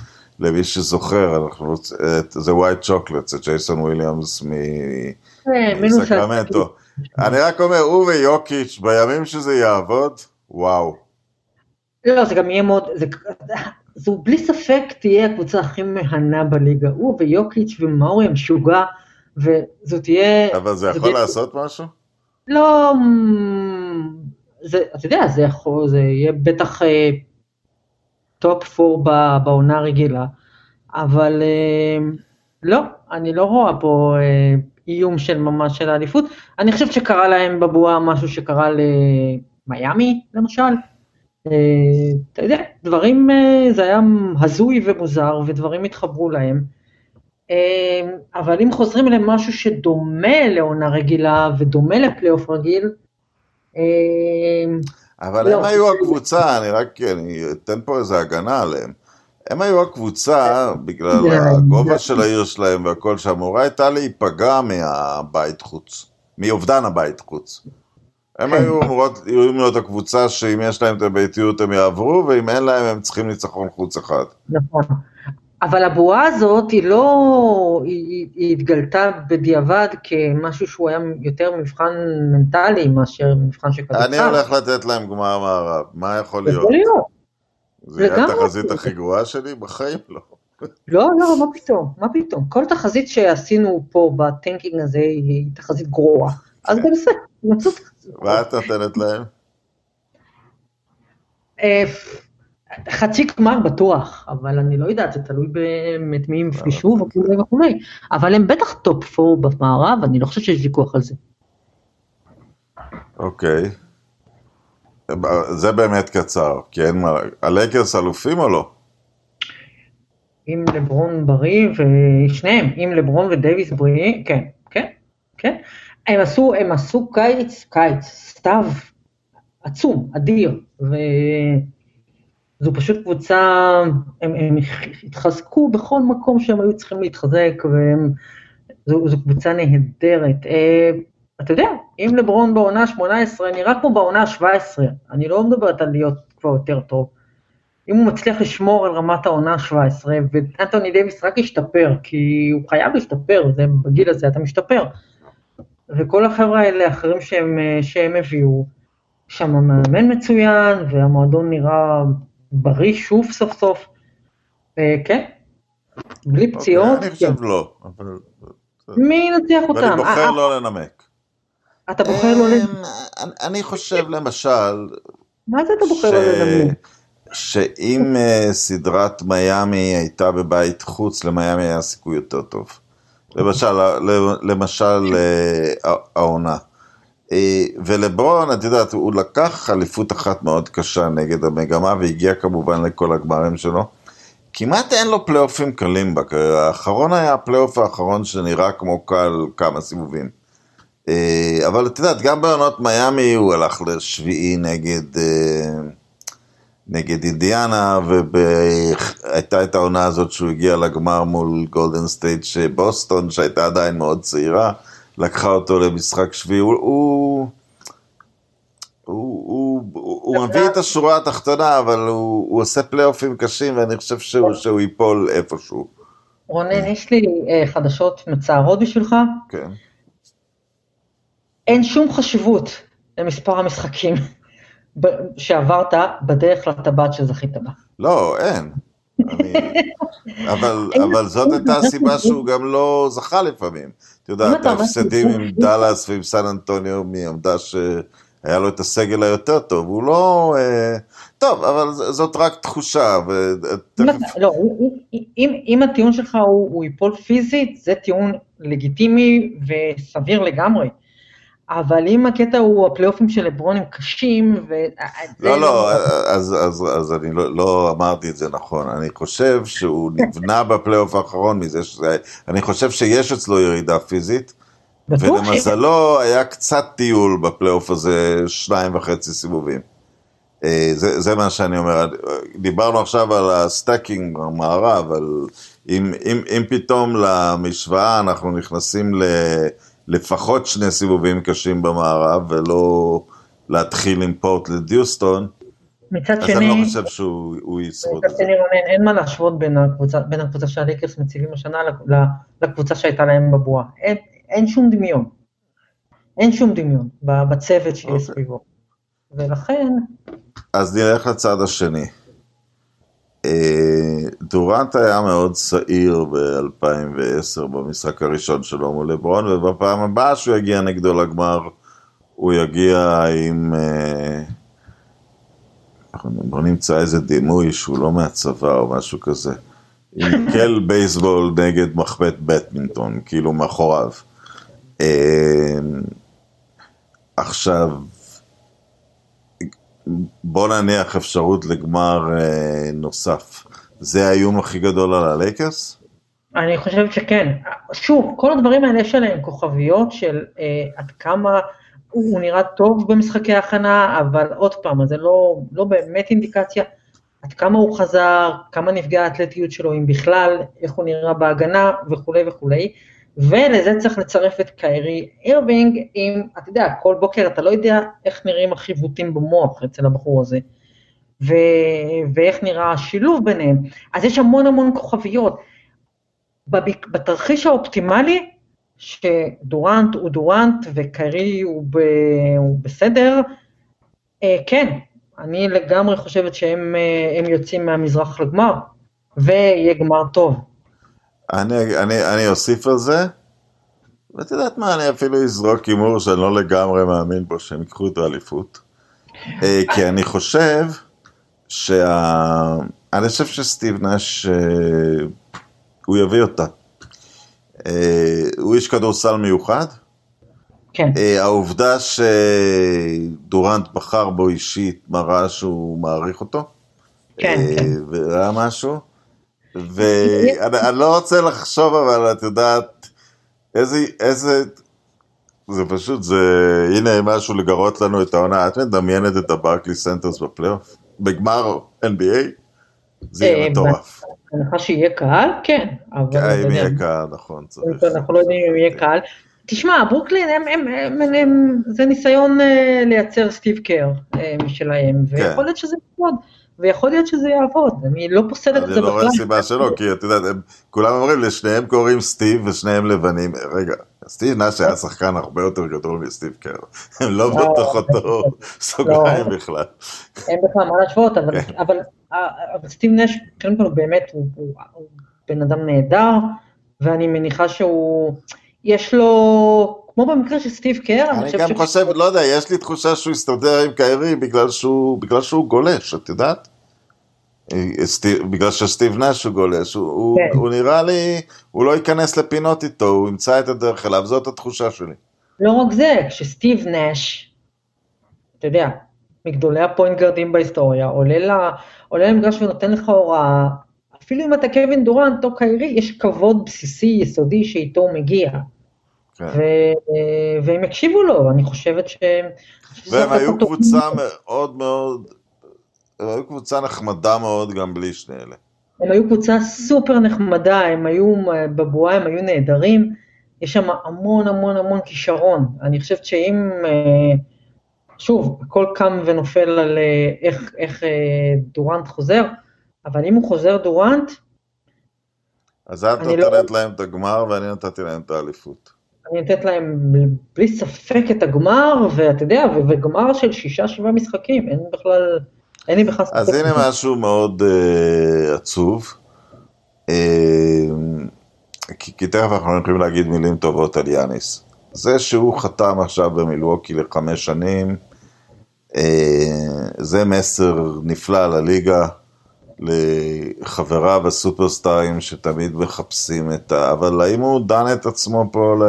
למי שזוכר, אנחנו את- זה ווייט צ'וקלט, זה ג'ייסון וויליאמס מסקרמנטו. אני רק אומר, הוא ויוקיץ', בימים שזה יעבוד, וואו. לא, זה גם יהיה מאוד, זה, זו בלי ספק תהיה הקבוצה הכי מהנה בליגה. הוא ויוקיץ' ומאורי המשוגע, וזו תהיה... אבל זה יכול לעשות משהו? לא, זה, אתה יודע, זה יכול, זה יהיה בטח אה, top four ב- בעונה הרגילה, אבל אה, לא, אני לא רואה פה אה, איום של ממש של האליפות. אני חושבת שקרה להם בבועה משהו שקרה למיאמי, למשל. אה, אתה יודע, דברים, אה, זה היה הזוי ומוזר, ודברים התחברו להם. אה, אבל אם חוזרים למשהו שדומה לעונה רגילה ודומה לפלייאוף רגיל, אה, אבל לא. הם היו הקבוצה, אני רק, אני אתן פה איזה הגנה עליהם. הם היו הקבוצה, בגלל זה- הגובה של העיר שלהם והכל, שהמורה הייתה להיפגע מהבית חוץ, מאובדן הבית חוץ. הם כן. היו אמורות, היו להיות הקבוצה שאם יש להם את הביתיות הם יעברו, ואם אין להם הם צריכים ניצחון חוץ אחד. נכון. אבל הבועה הזאת היא לא, היא, היא התגלתה בדיעבד כמשהו שהוא היה יותר מבחן מנטלי מאשר מבחן כדורסל. אני הולך לתת להם גמר מערב, מה יכול להיות? יכול להיות. זה לגמרי. התחזית הכי גרועה שלי? בחיים לא. לא, לא, מה פתאום, מה פתאום. כל תחזית שעשינו פה בטנקינג הזה היא תחזית גרועה. אז גם זה, מצאו תחזית. מה את נותנת להם? חצי גמר בטוח, אבל אני לא יודעת, זה תלוי באמת מי הם יפגשו וכולי וכולי. אבל הם בטח top four במערב, אני לא חושבת שיש ויכוח על זה. אוקיי. זה באמת קצר, כי אין מה... הלייקרס אלופים או לא? עם לברון בריא ושניהם, עם לברון ודייוויס בריא, כן, כן, כן. הם עשו, הם עשו קיץ, קיץ, סתיו עצום, אדיר, וזו פשוט קבוצה, הם, הם התחזקו בכל מקום שהם היו צריכים להתחזק, וזו קבוצה נהדרת. אה, אתה יודע, אם לברון בעונה 18 נראה כמו בעונה 17, אני לא מדברת על להיות כבר יותר טוב. אם הוא מצליח לשמור על רמת העונה ה-17, ואנטוני דייוויס רק ישתפר, כי הוא חייב להשתפר, זה בגיל הזה אתה משתפר. וכל החבר'ה האלה האחרים שהם, שהם הביאו, שם המאמן מצוין, והמועדון נראה בריא שוב סוף סוף. כן, בלי פציעות. אני חושב לא. אבל... מי ינצח אותם? ואני בוחר לא לנמק. אתה בוחר לא לנמק? אני חושב למשל... מה זה אתה בוחר לא לנמק? שאם סדרת מיאמי הייתה בבית חוץ, למיאמי היה סיכוי יותר טוב. למשל, למשל העונה. אה, ולברון, את יודעת, הוא לקח אליפות אחת מאוד קשה נגד המגמה, והגיע כמובן לכל הגמרים שלו. כמעט אין לו פלייאופים קלים בקריירה. האחרון היה הפלייאוף האחרון שנראה כמו קל כמה סיבובים. אה, אבל את יודעת, גם בעונות מיאמי הוא הלך לשביעי נגד... אה, נגד אינדיאנה, והייתה את העונה הזאת שהוא הגיע לגמר מול גולדן סטייט שבוסטון, שהייתה עדיין מאוד צעירה, לקחה אותו למשחק שביעי, הוא... הוא... הוא, הוא, הוא מביא את השורה התחתונה, אבל הוא, הוא עושה פלייאופים קשים, ואני חושב שהוא, שהוא ייפול איפשהו. רונן, יש לי אה, חדשות מצערות בשבילך. כן. אין שום חשיבות למספר המשחקים שעברת בדרך לטבעת שזכית בה. לא, אין. אני... אבל, אבל זאת הייתה הסיבה שהוא גם לא זכה לפעמים. יודעת, ההפסדים עם דאלאס ועם סן אנטוניו, מי עמדה שהיה לו את הסגל היותר טוב, הוא לא... אה, טוב, אבל זאת רק תחושה. ותכף... לא, אם, אם הטיעון שלך הוא, הוא ייפול פיזית, זה טיעון לגיטימי וסביר לגמרי. אבל אם הקטע הוא הפלייאופים של לברון הם קשים, ו... לא, לא, אז, אז, אז אני לא, לא אמרתי את זה נכון. אני חושב שהוא נבנה בפלייאוף האחרון מזה שזה... אני חושב שיש אצלו ירידה פיזית. ולמזלו היה קצת טיול בפלייאוף הזה, שניים וחצי סיבובים. אה, זה, זה מה שאני אומר. דיברנו עכשיו על ה stacking במערב, אבל אם, אם, אם פתאום למשוואה אנחנו נכנסים ל... לפחות שני סיבובים קשים במערב, ולא להתחיל עם פורטלד דיוסטון, מצד אז שני, אני לא חושב שהוא ישרוד את מצד זה. שני רונן, אין מה להשוות בין הקבוצה, בין הקבוצה שהליקרס מציבים השנה לקבוצה שהייתה להם בבועה. אין, אין שום דמיון. אין שום דמיון בצוות שיש אוקיי. סביבו. ולכן, אז נלך לצד השני. אה, דורנט היה מאוד צעיר ב-2010 במשחק הראשון שלו מול לברון, ובפעם הבאה שהוא יגיע נגדו לגמר, הוא יגיע עם... אה, בוא נמצא איזה דימוי שהוא לא מהצבא או משהו כזה. עם קל בייסבול נגד מחבט בטמינטון, כאילו מאחוריו. אה, עכשיו, בוא נניח אפשרות לגמר אה, נוסף. זה האיום הכי גדול על הלייקרס? אני חושבת שכן. שוב, כל הדברים האלה יש עליהם כוכביות של אה, עד כמה הוא נראה טוב במשחקי ההכנה, אבל עוד פעם, זה לא, לא באמת אינדיקציה עד כמה הוא חזר, כמה נפגעה האתלטיות שלו, אם בכלל, איך הוא נראה בהגנה וכולי וכולי. ולזה צריך לצרף את קיירי אירווינג, אם, אתה יודע, כל בוקר אתה לא יודע איך נראים החיווטים במוח אצל הבחור הזה, ו, ואיך נראה השילוב ביניהם. אז יש המון המון כוכביות. בב- בתרחיש האופטימלי, שדורנט הוא דורנט וקיירי הוא, ב, הוא בסדר, אה, כן, אני לגמרי חושבת שהם אה, יוצאים מהמזרח לגמר, ויהיה גמר טוב. אני, אני, אני אוסיף על זה, ואת יודעת מה, אני אפילו אזרוק הימור שאני לא לגמרי מאמין בו שהם ייקחו את האליפות. אה, כי אני חושב שה... אני חושב שסטיב נש, אה, הוא יביא אותה. אה, הוא איש כדורסל מיוחד. כן. העובדה שדורנט בחר בו אישית מראה שהוא מעריך אותו. כן, כן. והיה משהו. ואני אני לא רוצה לחשוב, אבל את יודעת, איזה, איזה, זה פשוט, זה, הנה משהו לגרות לנו את העונה. את מדמיינת את ה Barclays Center בפלייאוף? בגמר NBA? זה יהיה אה, מטורף. בהנחה שיהיה קהל, כן. אה, אם יודע, יהיה קהל, נכון, צריך. אנחנו לא יודעים אם יהיה קהל. תשמע, ברוקלין, הם, הם, הם, הם, הם, זה ניסיון אה, לייצר סטיב קר אה, משלהם, כן. ויכול להיות שזה יעבוד, ויכול להיות שזה יעבוד, אני לא פוסלת את אני זה לא רואה בכלל. סיבה שלא, כי את יודעת, כולם אומרים, לשניהם קוראים סטיב ושניהם לבנים. רגע, סטיב נאש היה שחקן הרבה יותר גדול מסטיב קר. הם לא לא, בתוך אותו סוגריים בכלל. אין בכלל מה להשוות, אבל, כן. אה, סטיב נש, קודם כל באמת הוא, בן אדם נהדר, ואני מניחה שהוא, יש לו, כמו במקרה של סטיב קר, אני חושבת גם ש- חושב, לא יודע, יש לי תחושה שהוא יסתדר עם קיירי בגלל שהוא, בגלל שהוא גולש, את יודעת? סטיב- בגלל שסטיב נאש הוא גולש, הוא, הוא, כן. הוא נראה לי, הוא לא ייכנס לפינות איתו, הוא ימצא את הדרך אליו, זאת התחושה שלי. לא רק זה, כשסטיב נש, אתה יודע, מגדולי הפוינט גרדים בהיסטוריה, עולה, לה, עולה למגרש ונותן לך הוראה, אפילו אם אתה קווין דורנט או קיירי, יש כבוד בסיסי, יסודי, שאיתו הוא מגיע. כן. ו- והם הקשיבו לו, אני חושבת ש... והם היו קבוצה מאוד מאוד, הם היו קבוצה נחמדה מאוד גם בלי שני אלה. הם היו קבוצה סופר נחמדה, הם היו בבועה, הם היו נהדרים, יש שם המון המון המון כישרון. אני חושבת שאם, אה, שוב, הכל קם ונופל על אה, איך, איך אה, דורנט חוזר, אבל אם הוא חוזר דורנט, אז את לא- נותנת להם את הגמר ואני נתתי להם את האליפות. אני נותנת להם בלי ספק את הגמר, ואתה יודע, וגמר של שישה שבעה משחקים, אין בכלל, אין לי בכלל ספק. אז הנה. משהו מאוד uh, עצוב. Uh, כי, כי תכף אנחנו יכולים להגיד מילים טובות על יאניס. זה שהוא חתם עכשיו במילווקי לחמש שנים, uh, זה מסר נפלא לליגה, לחבריו הסופרסטארים שתמיד מחפשים את ה... אבל האם הוא דן את עצמו פה ל...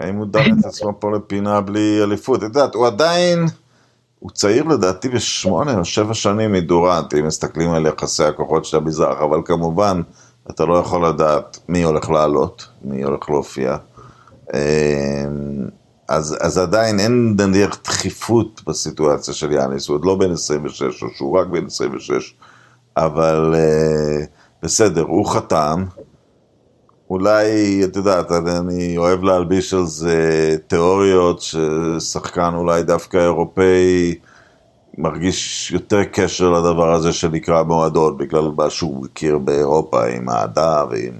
האם הוא דן את עצמו פה לפינה בלי אליפות? את יודעת, הוא עדיין... הוא צעיר לדעתי בשמונה או שבע שנים מדורנט, אם מסתכלים על יחסי הכוחות של המזרח, אבל כמובן, אתה לא יכול לדעת מי הולך לעלות, מי הולך להופיע. אמ, אז, אז עדיין אין נניח דחיפות בסיטואציה של יאניס, הוא עוד לא בן 26, או שהוא רק בן 26, אבל אה, בסדר, הוא חתם. אולי, את יודעת, אני- אוהב להלביש על זה תיאוריות ששחקן אולי דווקא אירופאי מרגיש יותר קשר לדבר הזה שנקרא מועדון, בגלל מה שהוא מכיר באירופה עם אהדה ועם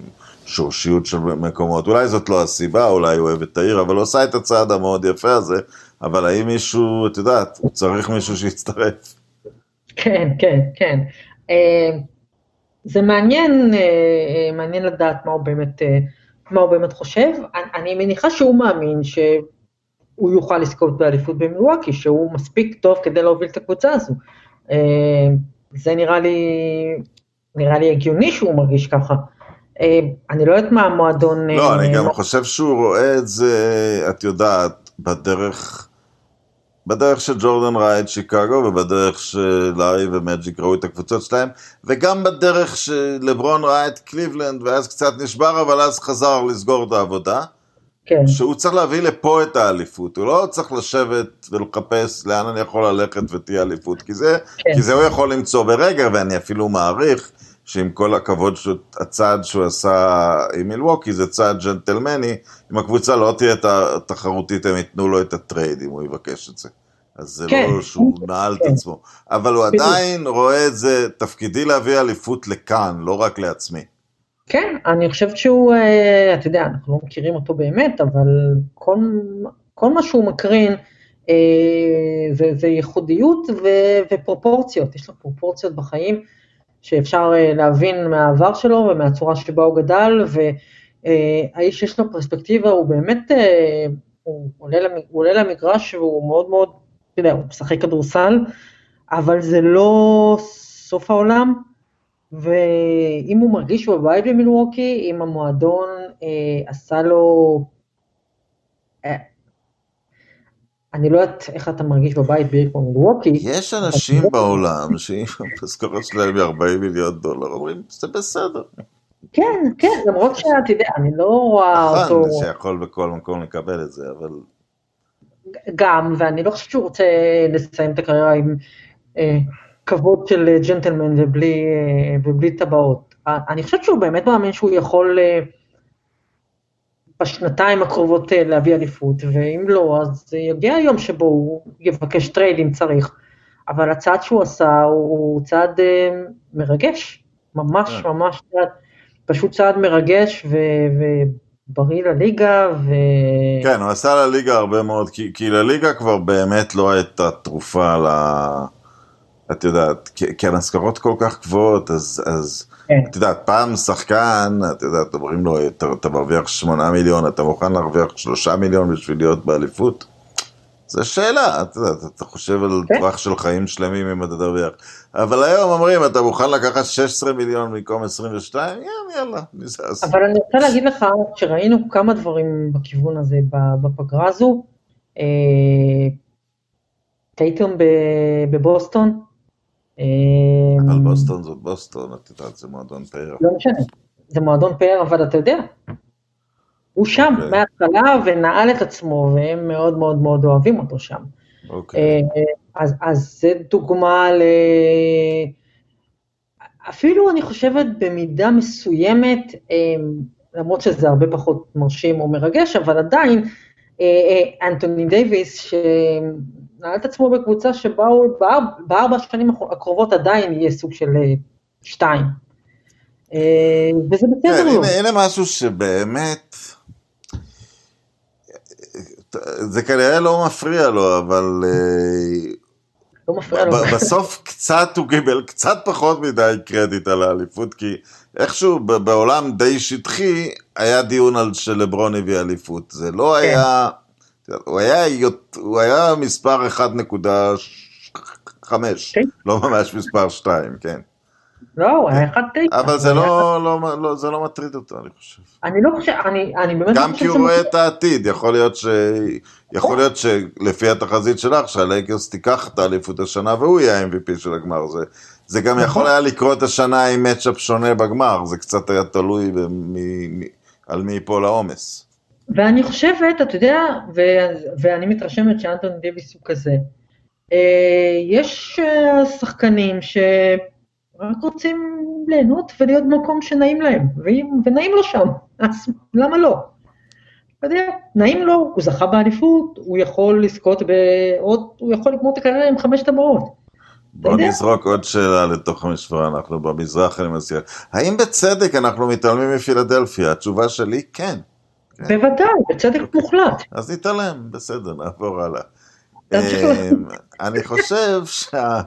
שורשיות של מקומות. אולי זאת לא הסיבה, אולי הוא אוהב את העיר, אבל הוא עושה את הצעד המאוד יפה הזה, אבל האם מישהו, את יודעת, הוא צריך מישהו שיצטרף. כן, כן, כן. זה מעניין, אה, אה, מעניין לדעת מה הוא באמת, אה, מה הוא באמת חושב. אני, אני מניחה שהוא מאמין שהוא יוכל לזכות באליפות במילואקי, שהוא מספיק טוב כדי להוביל את הקבוצה הזו. זה נראה לי, נראה לי הגיוני שהוא מרגיש ככה. אני לא יודעת מה המועדון... לא, אני גם חושב שהוא רואה את זה, את יודעת, בדרך, בדרך שג'ורדן ראה את שיקגו, ובדרך שלארי ומג'יק ראו את הקבוצות שלהם, וגם בדרך שלברון ראה את קליבלנד, ואז קצת נשבר, אבל אז חזר לסגור את העבודה. כן, שהוא צריך להביא לפה את האליפות, הוא לא צריך לשבת ולחפש לאן אני יכול ללכת ותהיה אליפות, כי זה, כן. כי זה הוא יכול למצוא ברגע, ואני אפילו מעריך שעם כל הכבוד, שהוא- הצעד שהוא עשה עם מילווקי זה צעד ג'נטלמני, אם הקבוצה לא תהיה תחרותית, הם ייתנו לו את ה trade אם הוא יבקש את זה. אז זה כן. לא שהוא נעל את כן. עצמו, אבל הוא בדיוק. עדיין רואה את זה, תפקידי להביא אליפות לכאן, לא רק לעצמי. כן, אני חושבת שהוא, אה, אתה יודע, אנחנו לא מכירים אותו באמת, אבל כל, כל מה שהוא מקרין אה, זה, זה ייחודיות ו, ופרופורציות, יש לו פרופורציות בחיים שאפשר אה, להבין מהעבר שלו ומהצורה שבה הוא גדל, והאיש יש לו פרספקטיבה, הוא באמת, אה, הוא עולה, הוא עולה למגרש והוא מאוד מאוד, אתה יודע, הוא משחק כדורסל, אבל זה לא סוף העולם. ואם הוא מרגיש שהוא בבית במילווקי, אם המועדון אה, עשה לו... אני לא יודעת איך אתה מרגיש בבית בעיר כמו מילווקי. יש אנשים בעולם שאם המשכורת שלהם היא 40 מיליון דולר, אומרים, זה בסדר. כן, כן, למרות שאתה יודע, אני לא רואה אותו נכון, שיכול בכל מקום לקבל את זה, אבל גם, ואני לא חושבת שהוא רוצה לסיים את הקריירה עם אה, כבוד של ג'נטלמן ובלי, אה, ובלי טבעות. אה, אני חושבת שהוא באמת מאמין שהוא יכול אה, בשנתיים הקרובות אה, להביא אליפות, ואם לא, אז יגיע היום שבו הוא יבקש trade אם צריך. אבל הצעד שהוא עשה הוא, צעד אה, מרגש, ממש כן. ממש צעד, פשוט צעד מרגש ו, ובריא לליגה, ו... כן, הוא עשה לליגה הרבה מאוד, כי, כי לליגה כבר באמת לא הייתה תרופה ל... את יודעת, כי, כי המשכורות כל כך גבוהות, אז, אז. את יודעת, פעם שחקן, את יודעת, אומרים לו, אתה, אתה מרוויח שמונה מיליון, אתה מוכן להרוויח שלושה מיליון בשביל להיות באליפות? זו שאלה, את יודעת, אתה חושב על כן. טווח של חיים שלמים אם אתה תרוויח. אבל היום אומרים, אתה מוכן לקחת 16 מיליון במקום 22? יאללה, יאללה, נזז. אבל אני רוצה להגיד לך שראינו כמה דברים בכיוון הזה בפגרה הזו. אה, טייטום בבוסטון. אה, אבל בוסטון זאת בוסטון, את יודעת, זה מועדון פאר. לא משנה, זה מועדון פאר, אבל אתה יודע, הוא שם אוקיי. מההתחלה ונעל את עצמו, והם מאוד מאוד מאוד אוהבים אותו שם. אוקיי. אה, אז, אז זה דוגמה ל... אפילו אני חושבת במידה מסוימת, אה, למרות שזה הרבה פחות מרשים או מרגש, אבל עדיין, אה, אנטוני דייוויס, שנעל את עצמו בקבוצה שבאו, בארבע השנים הקרובות עדיין יהיה סוג של שתיים. וזה בסדר כן, לו. הנה, משהו שבאמת, זה כנראה לא מפריע לו, אבל אה, לא מפריע לו. בסוף קצת הוא קיבל קצת פחות מדי קרדיט על האליפות, כי איכשהו בעולם די שטחי היה דיון על שלברון הביא אליפות. זה לא כן. היה, הוא היה, יות- הוא היה מספר 1.5, כן. לא ממש מספר 2, כן. לא, הוא היה אחד תשע. אבל זה לא, לא, לא, זה לא מטריד אותו, אני חושב. אני לא חושב, אני, אני באמת גם לא כי חושב הוא רואה את העתיד, יכול להיות ש... יכול להיות שלפי התחזית שלך, שהלייקרס תיקח את האליפות השנה והוא יהיה ה-MVP של הגמר. זה, זה גם יכול נכון. היה לקרות השנה עם מצ'אפ שונה בגמר, זה קצת היה תלוי במי, מי, על מי ייפול העומס. ואני חושבת, אתה יודע, ו- ואני מתרשמת שאנטון דיוויס הוא כזה, אה, יש אה, שחקנים שרק רוצים ליהנות ולהיות במקום שנעים להם, ונעים לו שם, אז למה לא? אתה יודע, נעים לו, הוא זכה באליפות, הוא יכול לזכות בעוד, הוא יכול לגמור את הקריירה עם חמש טבעות. בוא. נזרוק עוד שאלה לתוך המשוואה, אנחנו במזרח, אני מציע. האם בצדק אנחנו מתעלמים מפילדלפיה? התשובה שלי, כן. בוודאי, בצדק מוחלט. אז נתעלם, בסדר, נעבור הלאה. אמ, אני חושב שה...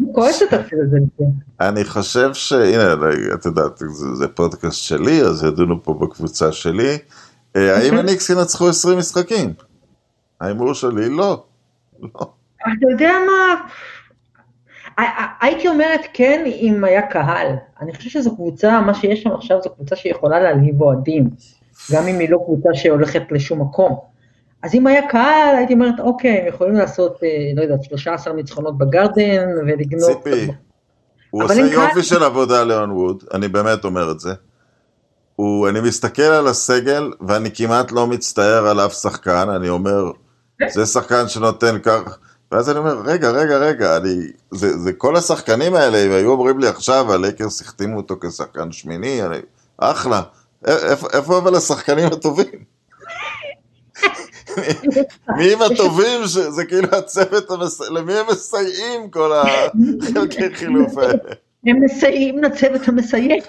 אני כועסת אפילו על זה. אני חושב ש... הנה, את יודעת, זה, פודקאסט שלי, אז ידונו פה בקבוצה שלי. אה, האם אוקיי. הניקס ינצחו 20 משחקים? ההימור שלי לא. לא. אתה יודע מה, הייתי אומרת כן אם היה קהל. אני חושבת שזו קבוצה, מה שיש שם עכשיו זו קבוצה שיכולה להלהיב אוהדים, גם אם היא לא קבוצה שהולכת לשום מקום. אז אם היה קהל, הייתי אומרת, אוקיי, הם יכולים לעשות, אה, לא יודעת, 13 ניצחונות בגרדן ולגנוב... ציפי, הוא עושה יופי קהל- של עבודה ליאון ווד, אני באמת אומר את זה. הוא, אני מסתכל על הסגל, ואני כמעט לא מצטער על אף שחקן, אני אומר, זה שחקן שנותן כך, ואז אני אומר, רגע, רגע, רגע, אני, זה, זה כל השחקנים האלה, אם היו אומרים לי עכשיו, הלייקרס החתימו אותו כשחקן שמיני, אני, אחלה. איפה, אבל השחקנים הטובים? מי הם הטובים? זה כאילו הצוות. למי הם מסייעים כל החלקי חילוף האלה? הם מסייעים לצוות המסייע.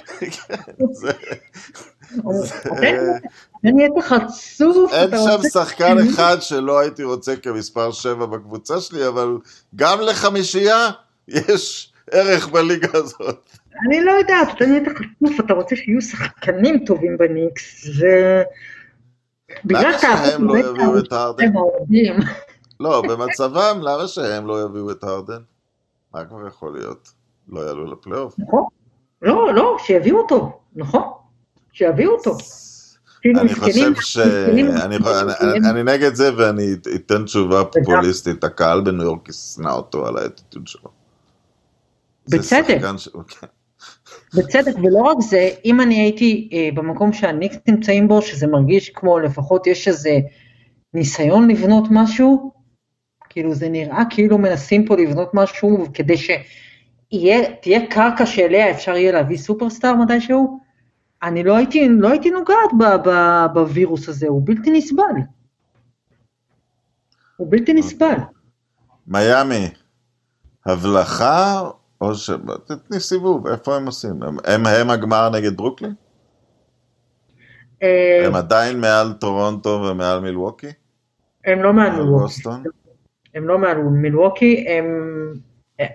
נהיית חצוף, אין שם שחקן אחד שלא הייתי רוצה כמספר 7 בקבוצה שלי, אבל גם לחמישייה יש ערך בליגה הזאת. אני לא יודעת, אתה נהיית חצוף, אתה רוצה שיהיו שחקנים טובים בניקס, ו... בגלל שהם לא יביאו את הארדן? לא, במצבם, למה שהם לא יביאו את הארדן? מה כבר יכול להיות? לא יעלו לפלייאוף. נכון? לא, לא, שיביאו אותו, נכון? שיביאו אותו. כאילו, אני חושב ש... אני, נגד זה ואני אתן תשובה פופוליסטית. הקהל בניו יורק ישנא אותו על האטיטוד שלו. בצדק. בצדק, ולא רק זה, אם אני הייתי אה, במקום שהניקס נמצאים בו, שזה מרגיש כמו לפחות יש איזה ניסיון לבנות משהו, כאילו זה נראה כאילו מנסים פה לבנות משהו כדי שתהיה קרקע שאליה אפשר יהיה להביא סופרסטאר מתישהו, אני לא הייתי, לא הייתי נוגעת ב, ב, בווירוס הזה, הוא בלתי נסבל. הוא בלתי נסבל. מיאמי, הבלחה או ש... תתני סיבוב, איפה הם עושים? הם, הם, הם הגמר נגד ברוקלין? אה, הם עדיין מעל טורונטו ומעל מילווקי? הם לא מעל מילווקי. הם לא מעל מילווקי, הם,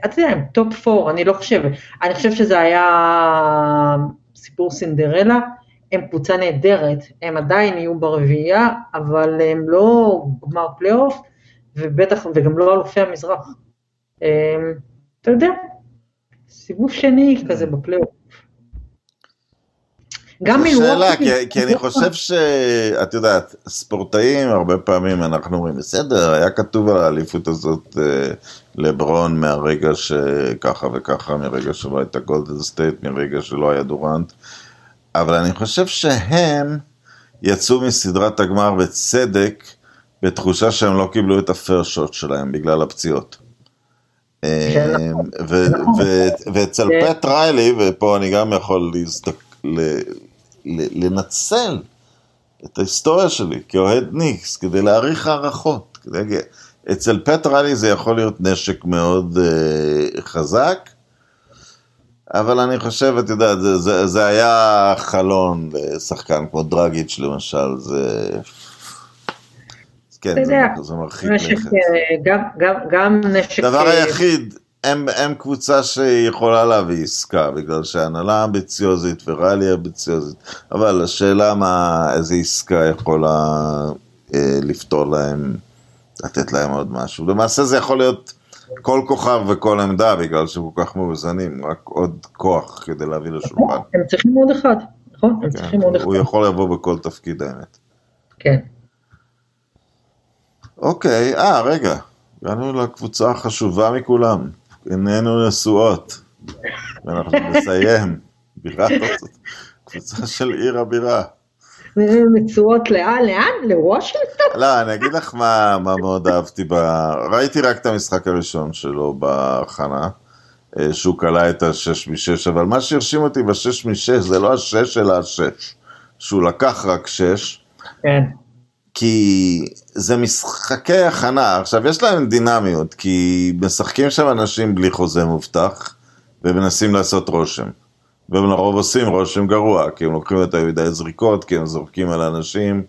אתה יודע, הם top 4, אני לא חושבת. אני חושב שזה היה סיפור סינדרלה, הם קבוצה נהדרת, הם עדיין יהיו ברביעייה, אבל הם לא גמר פלייאוף, ובטח, וגם לא אלופי המזרח. הם, אתה יודע, סיבוב שני כזה בפלייאוף. גם. שאלה, כי, כי אני חושב שאת יודעת, ספורטאים, הרבה פעמים אנחנו אומרים, בסדר, היה כתוב על האליפות הזאת אה, לברון מהרגע שככה וככה, מרגע שלא הייתה גולדן סטייט, מרגע שלא היה דורנט, אבל אני חושב שהם יצאו מסדרת הגמר בצדק, בתחושה שהם לא קיבלו את הפייר שוט שלהם בגלל הפציעות. ואצל זה- פט ריילי, ופה אני גם יכול לנצל את ההיסטוריה שלי כאוהד ניקס כדי להעריך הערכות. אצל פט ריילי זה יכול להיות נשק מאוד uh, חזק, אבל אני חושב, את יודעת, זה, זה, זה היה חלון לשחקן כמו דרגיץ' למשל, זה... כן, זה, זה מרחיק לכת. אה, גם- גם- גם נשק... הדבר אה, היחיד, הם, הם קבוצה שיכולה להביא עסקה, בגלל שההנהלה אמביציוזית וריילי אמביציוזית, אבל השאלה מה, איזה עסקה יכולה אה, לפתור להם, לתת להם עוד משהו. למעשה זה יכול להיות כל כוכב וכל עמדה, בגלל שהם כל כך מאוזנים, רק עוד כוח כדי להביא לשולחן. הם צריכים עוד אחד, נכון? הם כן, צריכים עוד אחד. הוא יכול לבוא בכל תפקיד האמת. כן. אוקיי, אה, רגע, הגענו לקבוצה החשובה מכולם, עינינו נשואות, ואנחנו נסיים, בירת ארצות, קבוצה של עיר הבירה. מצוות לאן? לאן? לוושינגטון? לא, אני אגיד לך מה, מה מאוד אהבתי, ב... ראיתי רק את המשחק הראשון שלו בהכנה, אה, שהוא כלה את השש משש, אבל מה שהרשים אותי בשש משש זה לא השש אלא השש, שהוא לקח רק שש, כן. כי זה משחקי הכנה, עכשיו יש להם דינמיות, כי משחקים שם אנשים בלי חוזה מובטח, ומנסים לעשות רושם. והם לרוב עושים רושם גרוע, כי הם לוקחים יותר מדי זריקות, כי הם זורקים על אנשים,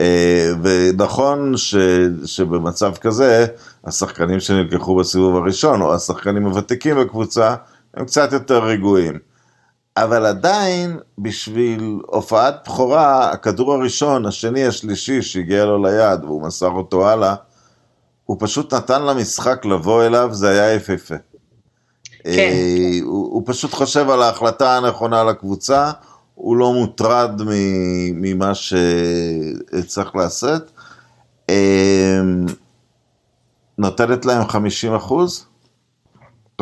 אה, ונכון ש, שבמצב כזה, השחקנים שנלקחו בסיבוב הראשון, או השחקנים הוותיקים בקבוצה, הם קצת יותר רגועים. אבל עדיין, בשביל הופעת בכורה, הכדור הראשון, השני, השלישי, שהגיע לו ליד, והוא מסר אותו הלאה, הוא פשוט נתן למשחק לבוא אליו, זה היה יפהפה. כן. אה, הוא, הוא פשוט חושב על ההחלטה הנכונה לקבוצה, הוא לא מוטרד ממה שצריך לעשות. אה, נותנת להם 50 אחוז?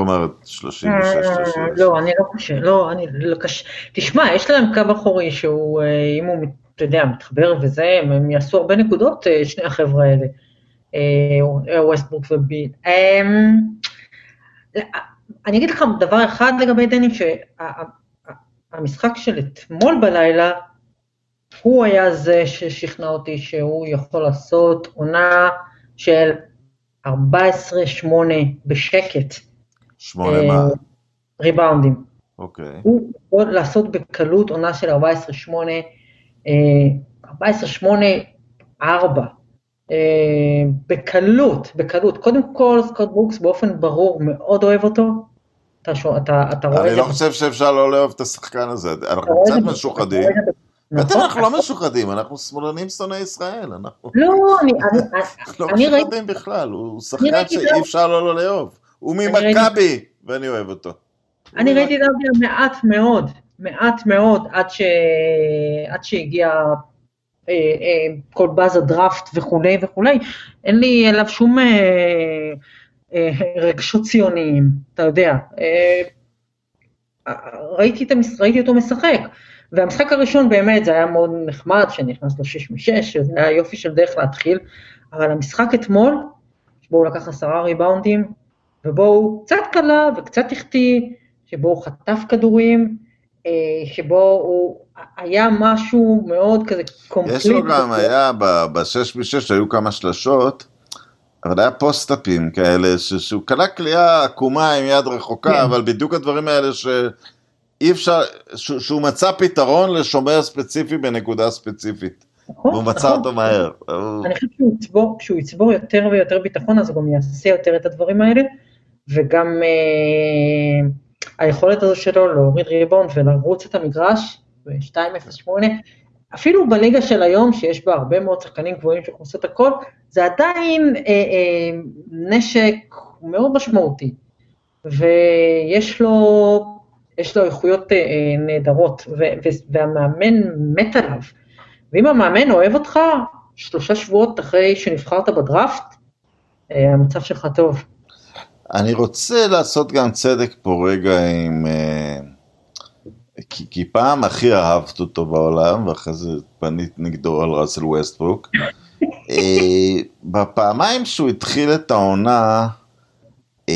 אומרת, 36, 36. לא, אני לא חושב, לא, אני לא קשה. תשמע, יש להם קו אחורי שהוא, אה, אם הוא, אתה יודע, מתחבר וזה, הם- יעשו הרבה נקודות, אה, שני החבר'ה האלה, אה, ווסטבורק וביל. אמ, אני אגיד לך דבר אחד לגבי דני, שהמשחק של אתמול בלילה, הוא היה זה ששכנע אותי שהוא יכול לעשות עונה של 14-8 בשקט. שמונה אה, מה? ריבאונדים. אוקיי. הוא יכול לעשות בקלות עונה של 14-8, אה, 14-8-4. אה, בקלות, בקלות. קודם כל, סקוט ברוקס באופן ברור מאוד אוהב אותו. אתה, אתה, אתה רואה אני את לא זה. חושב שאפשר לא לאהוב את השחקן הזה, אנחנו קצת משוחדים. בטח נכון. אנחנו לא משוחדים, אנחנו שמאלנים שונאי ישראל, אנחנו לא, אני, אני, לא אני ראיתי, משוחדים בכלל, הוא שחקן שאי אפשר לא לאהוב. הוא ממכבי, ואני אוהב אותו. אני ראיתי את אביה מעט מאוד, מעט מאוד, עד, שהגיע אה, אה, כל באז הדראפט וכולי וכולי, אין לי אליו שום אה, רגשות ציוניים, אתה יודע. ראיתי. ראיתי אותו משחק, והמשחק הראשון באמת זה היה מאוד נחמד, שנכנס לשש משש, שזה היה יופי של דרך להתחיל, אבל המשחק אתמול, שבו הוא לקח עשרה ריבאונדים, ובו הוא קצת קלה וקצת החטיא, שבו הוא חטף כדורים, אה, שבו הוא היה משהו מאוד כזה קומפליט. יש לו גם, היה ב- בשש משש, היו כמה שלשות, אבל היה פוסט-אפים כאלה, ש- שהוא קלע קליעה עקומה עם יד רחוקה, כן. אבל בדיוק הדברים האלה שאי אפשר, ש- שהוא מצא פתרון לשומר ספציפי בנקודה ספציפית. נכון, והוא מצא נכון. אותו מהר. הוא- אני חושבת שהוא יצבור יותר ויותר ביטחון, אז הוא גם יעשה יותר את הדברים האלה, וגם אה, היכולת הזו שלו להוריד ריבאונד ולרוץ את המגרש ב-2.08, אפילו בליגה של היום, שיש בה הרבה מאוד שחקנים גבוהים שיכולים לעשות הכל, זה עדיין אה, אה, נשק מאוד משמעותי, ויש לו, יש לו איכויות אה, אה, נהדרות, והמאמן מת עליו. ואם המאמן אוהב אותך, שלושה שבועות אחרי שנבחרת בדראפט, אה, המצב שלך טוב. אני רוצה לעשות גם צדק פה רגע עם... אה, כי, כי פעם הכי אהבת אותו בעולם, ואחרי זה פנית נגדו על ראסל ווסטברוק. אה, בפעמיים שהוא התחיל את העונה, אה,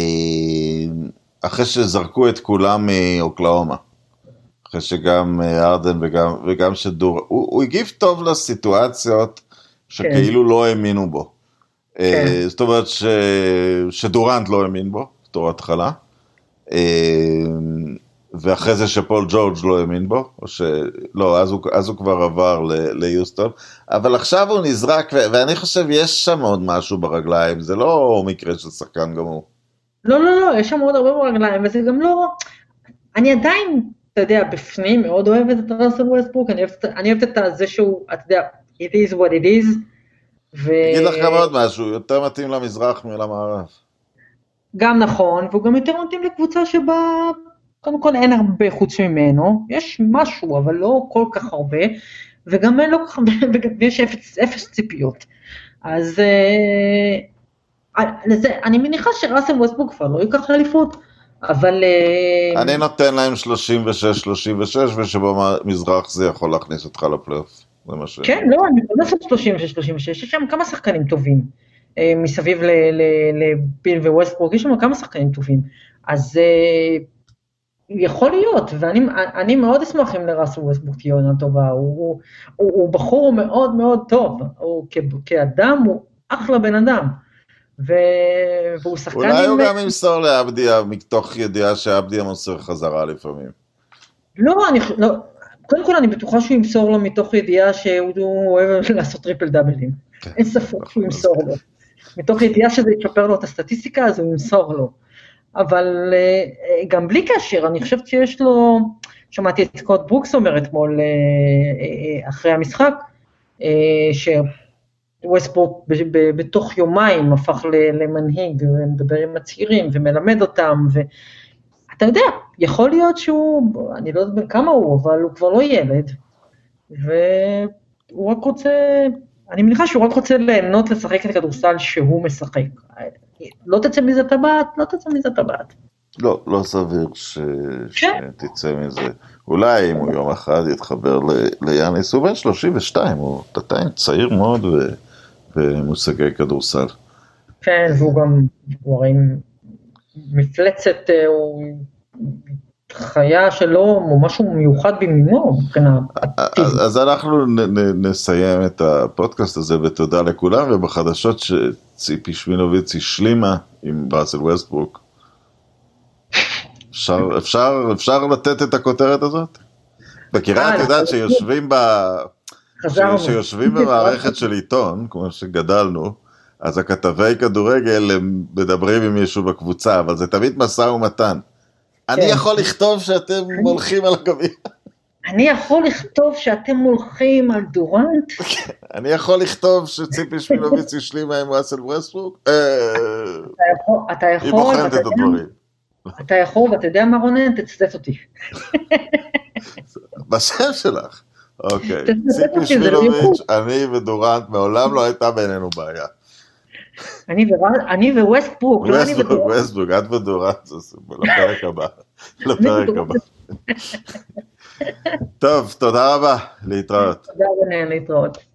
אחרי שזרקו את כולם מאוקלאומה, אחרי שגם ארדן וגם, וגם שדור, הוא, הוא הגיב טוב לסיטואציות שכאילו כן. לא האמינו בו. כן. זאת אומרת ש, שדורנט לא האמין בו, בתור התחלה. ואחרי זה שפול ג'ורג' לא האמין בו, או שלא, אז הוא, אז הוא כבר עבר ליוסטון, אבל עכשיו הוא נזרק, ו... ואני חושב יש שם עוד משהו ברגליים, זה לא מקרה של שחקן גמור. לא, לא, לא, יש שם עוד הרבה ברגליים, וזה גם לא, אני עדיין, אתה יודע, בפנים מאוד אוהבת את ראסל ווסטברוק, אני אוהבת, אני אוהבת את זה שהוא, אתה יודע, it is what it is, ו... אגיד לך גם עוד משהו, יותר מתאים למזרח מלמערב. גם נכון, והוא גם יותר מתאים לקבוצה שבה קודם כל אין הרבה חוץ ממנו, יש משהו, אבל לא כל כך הרבה, וגם אין לא כל כך הרבה, ויש אפס, אפס ציפיות. אז אה, לזה, אני מניחה שראסל ווסטבוק כבר לא ייקח לאליפות, אבל... אה, אני נותן להם 36-36, ושבמזרח זה יכול להכניס אותך לפלייאוף. ש... כן, לא, אני לא עושה 36-36, יש שם כמה שחקנים טובים. אה, מסביב לביל וווסטבורג, יש שם כמה שחקנים טובים. אז יכול להיות, ואני מאוד אשמח אם לראסל ווסטבוק תהיה עונה טובה, הוא, הוא, הוא, הוא בחור מאוד מאוד טוב, הוא כ, כאדם הוא אחלה בן אדם, ו, והוא שחקן... אולי הוא גם ימסור לעבדיה מתוך ידיעה שעבדיה מוסר חזרה לפעמים. לא, אני, לא, קודם כל אני בטוחה שהוא ימסור לו מתוך ידיעה שהוא אוהב לעשות triple double ים, כן. אין ספק שהוא ימסור לו. מתוך ידיעה שזה ישפר לו את הסטטיסטיקה, אז הוא ימסור לו. אבל אה, גם בלי קשר, אני חושבת שיש לו, שמעתי את סקוט ברוקס אומר אתמול אה, אה, אחרי המשחק, שווסטבורק בתוך יומיים הפך למנהיג ומדבר עם הצעירים ומלמד אותם, ואתה יודע, יכול להיות שהוא, אני לא יודעת כמה הוא, אבל הוא כבר לא ילד, והוא רק רוצה, אני מניחה שהוא רק רוצה ליהנות לשחק את הכדורסל שהוא משחק. לא תצא מזה טבעת, לא תצא מזה טבעת. לא, לא סביר ש... כן. שתצא מזה. אולי אם הוא יום אחד יתחבר ל... ליאניס, הוא בן 32, הוא עדיין צעיר מאוד ו... במושגי כדורסל. כן, והוא גם, הוא הרי מפלצת, אה, הוא חיה שלו, או משהו מיוחד במינו מבחינה... אז, אז אנחנו נ, נ, נסיים את הפודקאסט הזה ותודה לכולם, ובחדשות שציפי שמינוביץ השלימה עם באסל ווסטברוק. אפשר, אפשר, אפשר לתת את הכותרת הזאת? מכירה, את אה, יודעת שיושבים ב... שיושבים במערכת של עיתון, כמו שגדלנו, אז הכתבי כדורגל הם מדברים עם מישהו בקבוצה, אבל זה תמיד משא ומתן. אני כן. יכול לכתוב שאתם הולכים על הגביע. אני יכול לכתוב שאתם הולכים על דורנט? אני יכול לכתוב שציפי שמילוביץ השלימה עם ראסל ווסטברוק? אה, אתה יכול, היא בוחנת את הדברים. אתה יכול, ואתה יודע מה רונן? תצטט אותי. בשם שלך. אוקיי. ציפי שמילוביץ', אני ודורנט, מעולם לא הייתה בינינו בעיה. אני וווסטברוק, לא אני ודורנט. ווסטברוק, את ודורנט, לפרק הבא. לפרק הבא. טוב, תודה רבה, להתראות. תודה רבה, להתראות.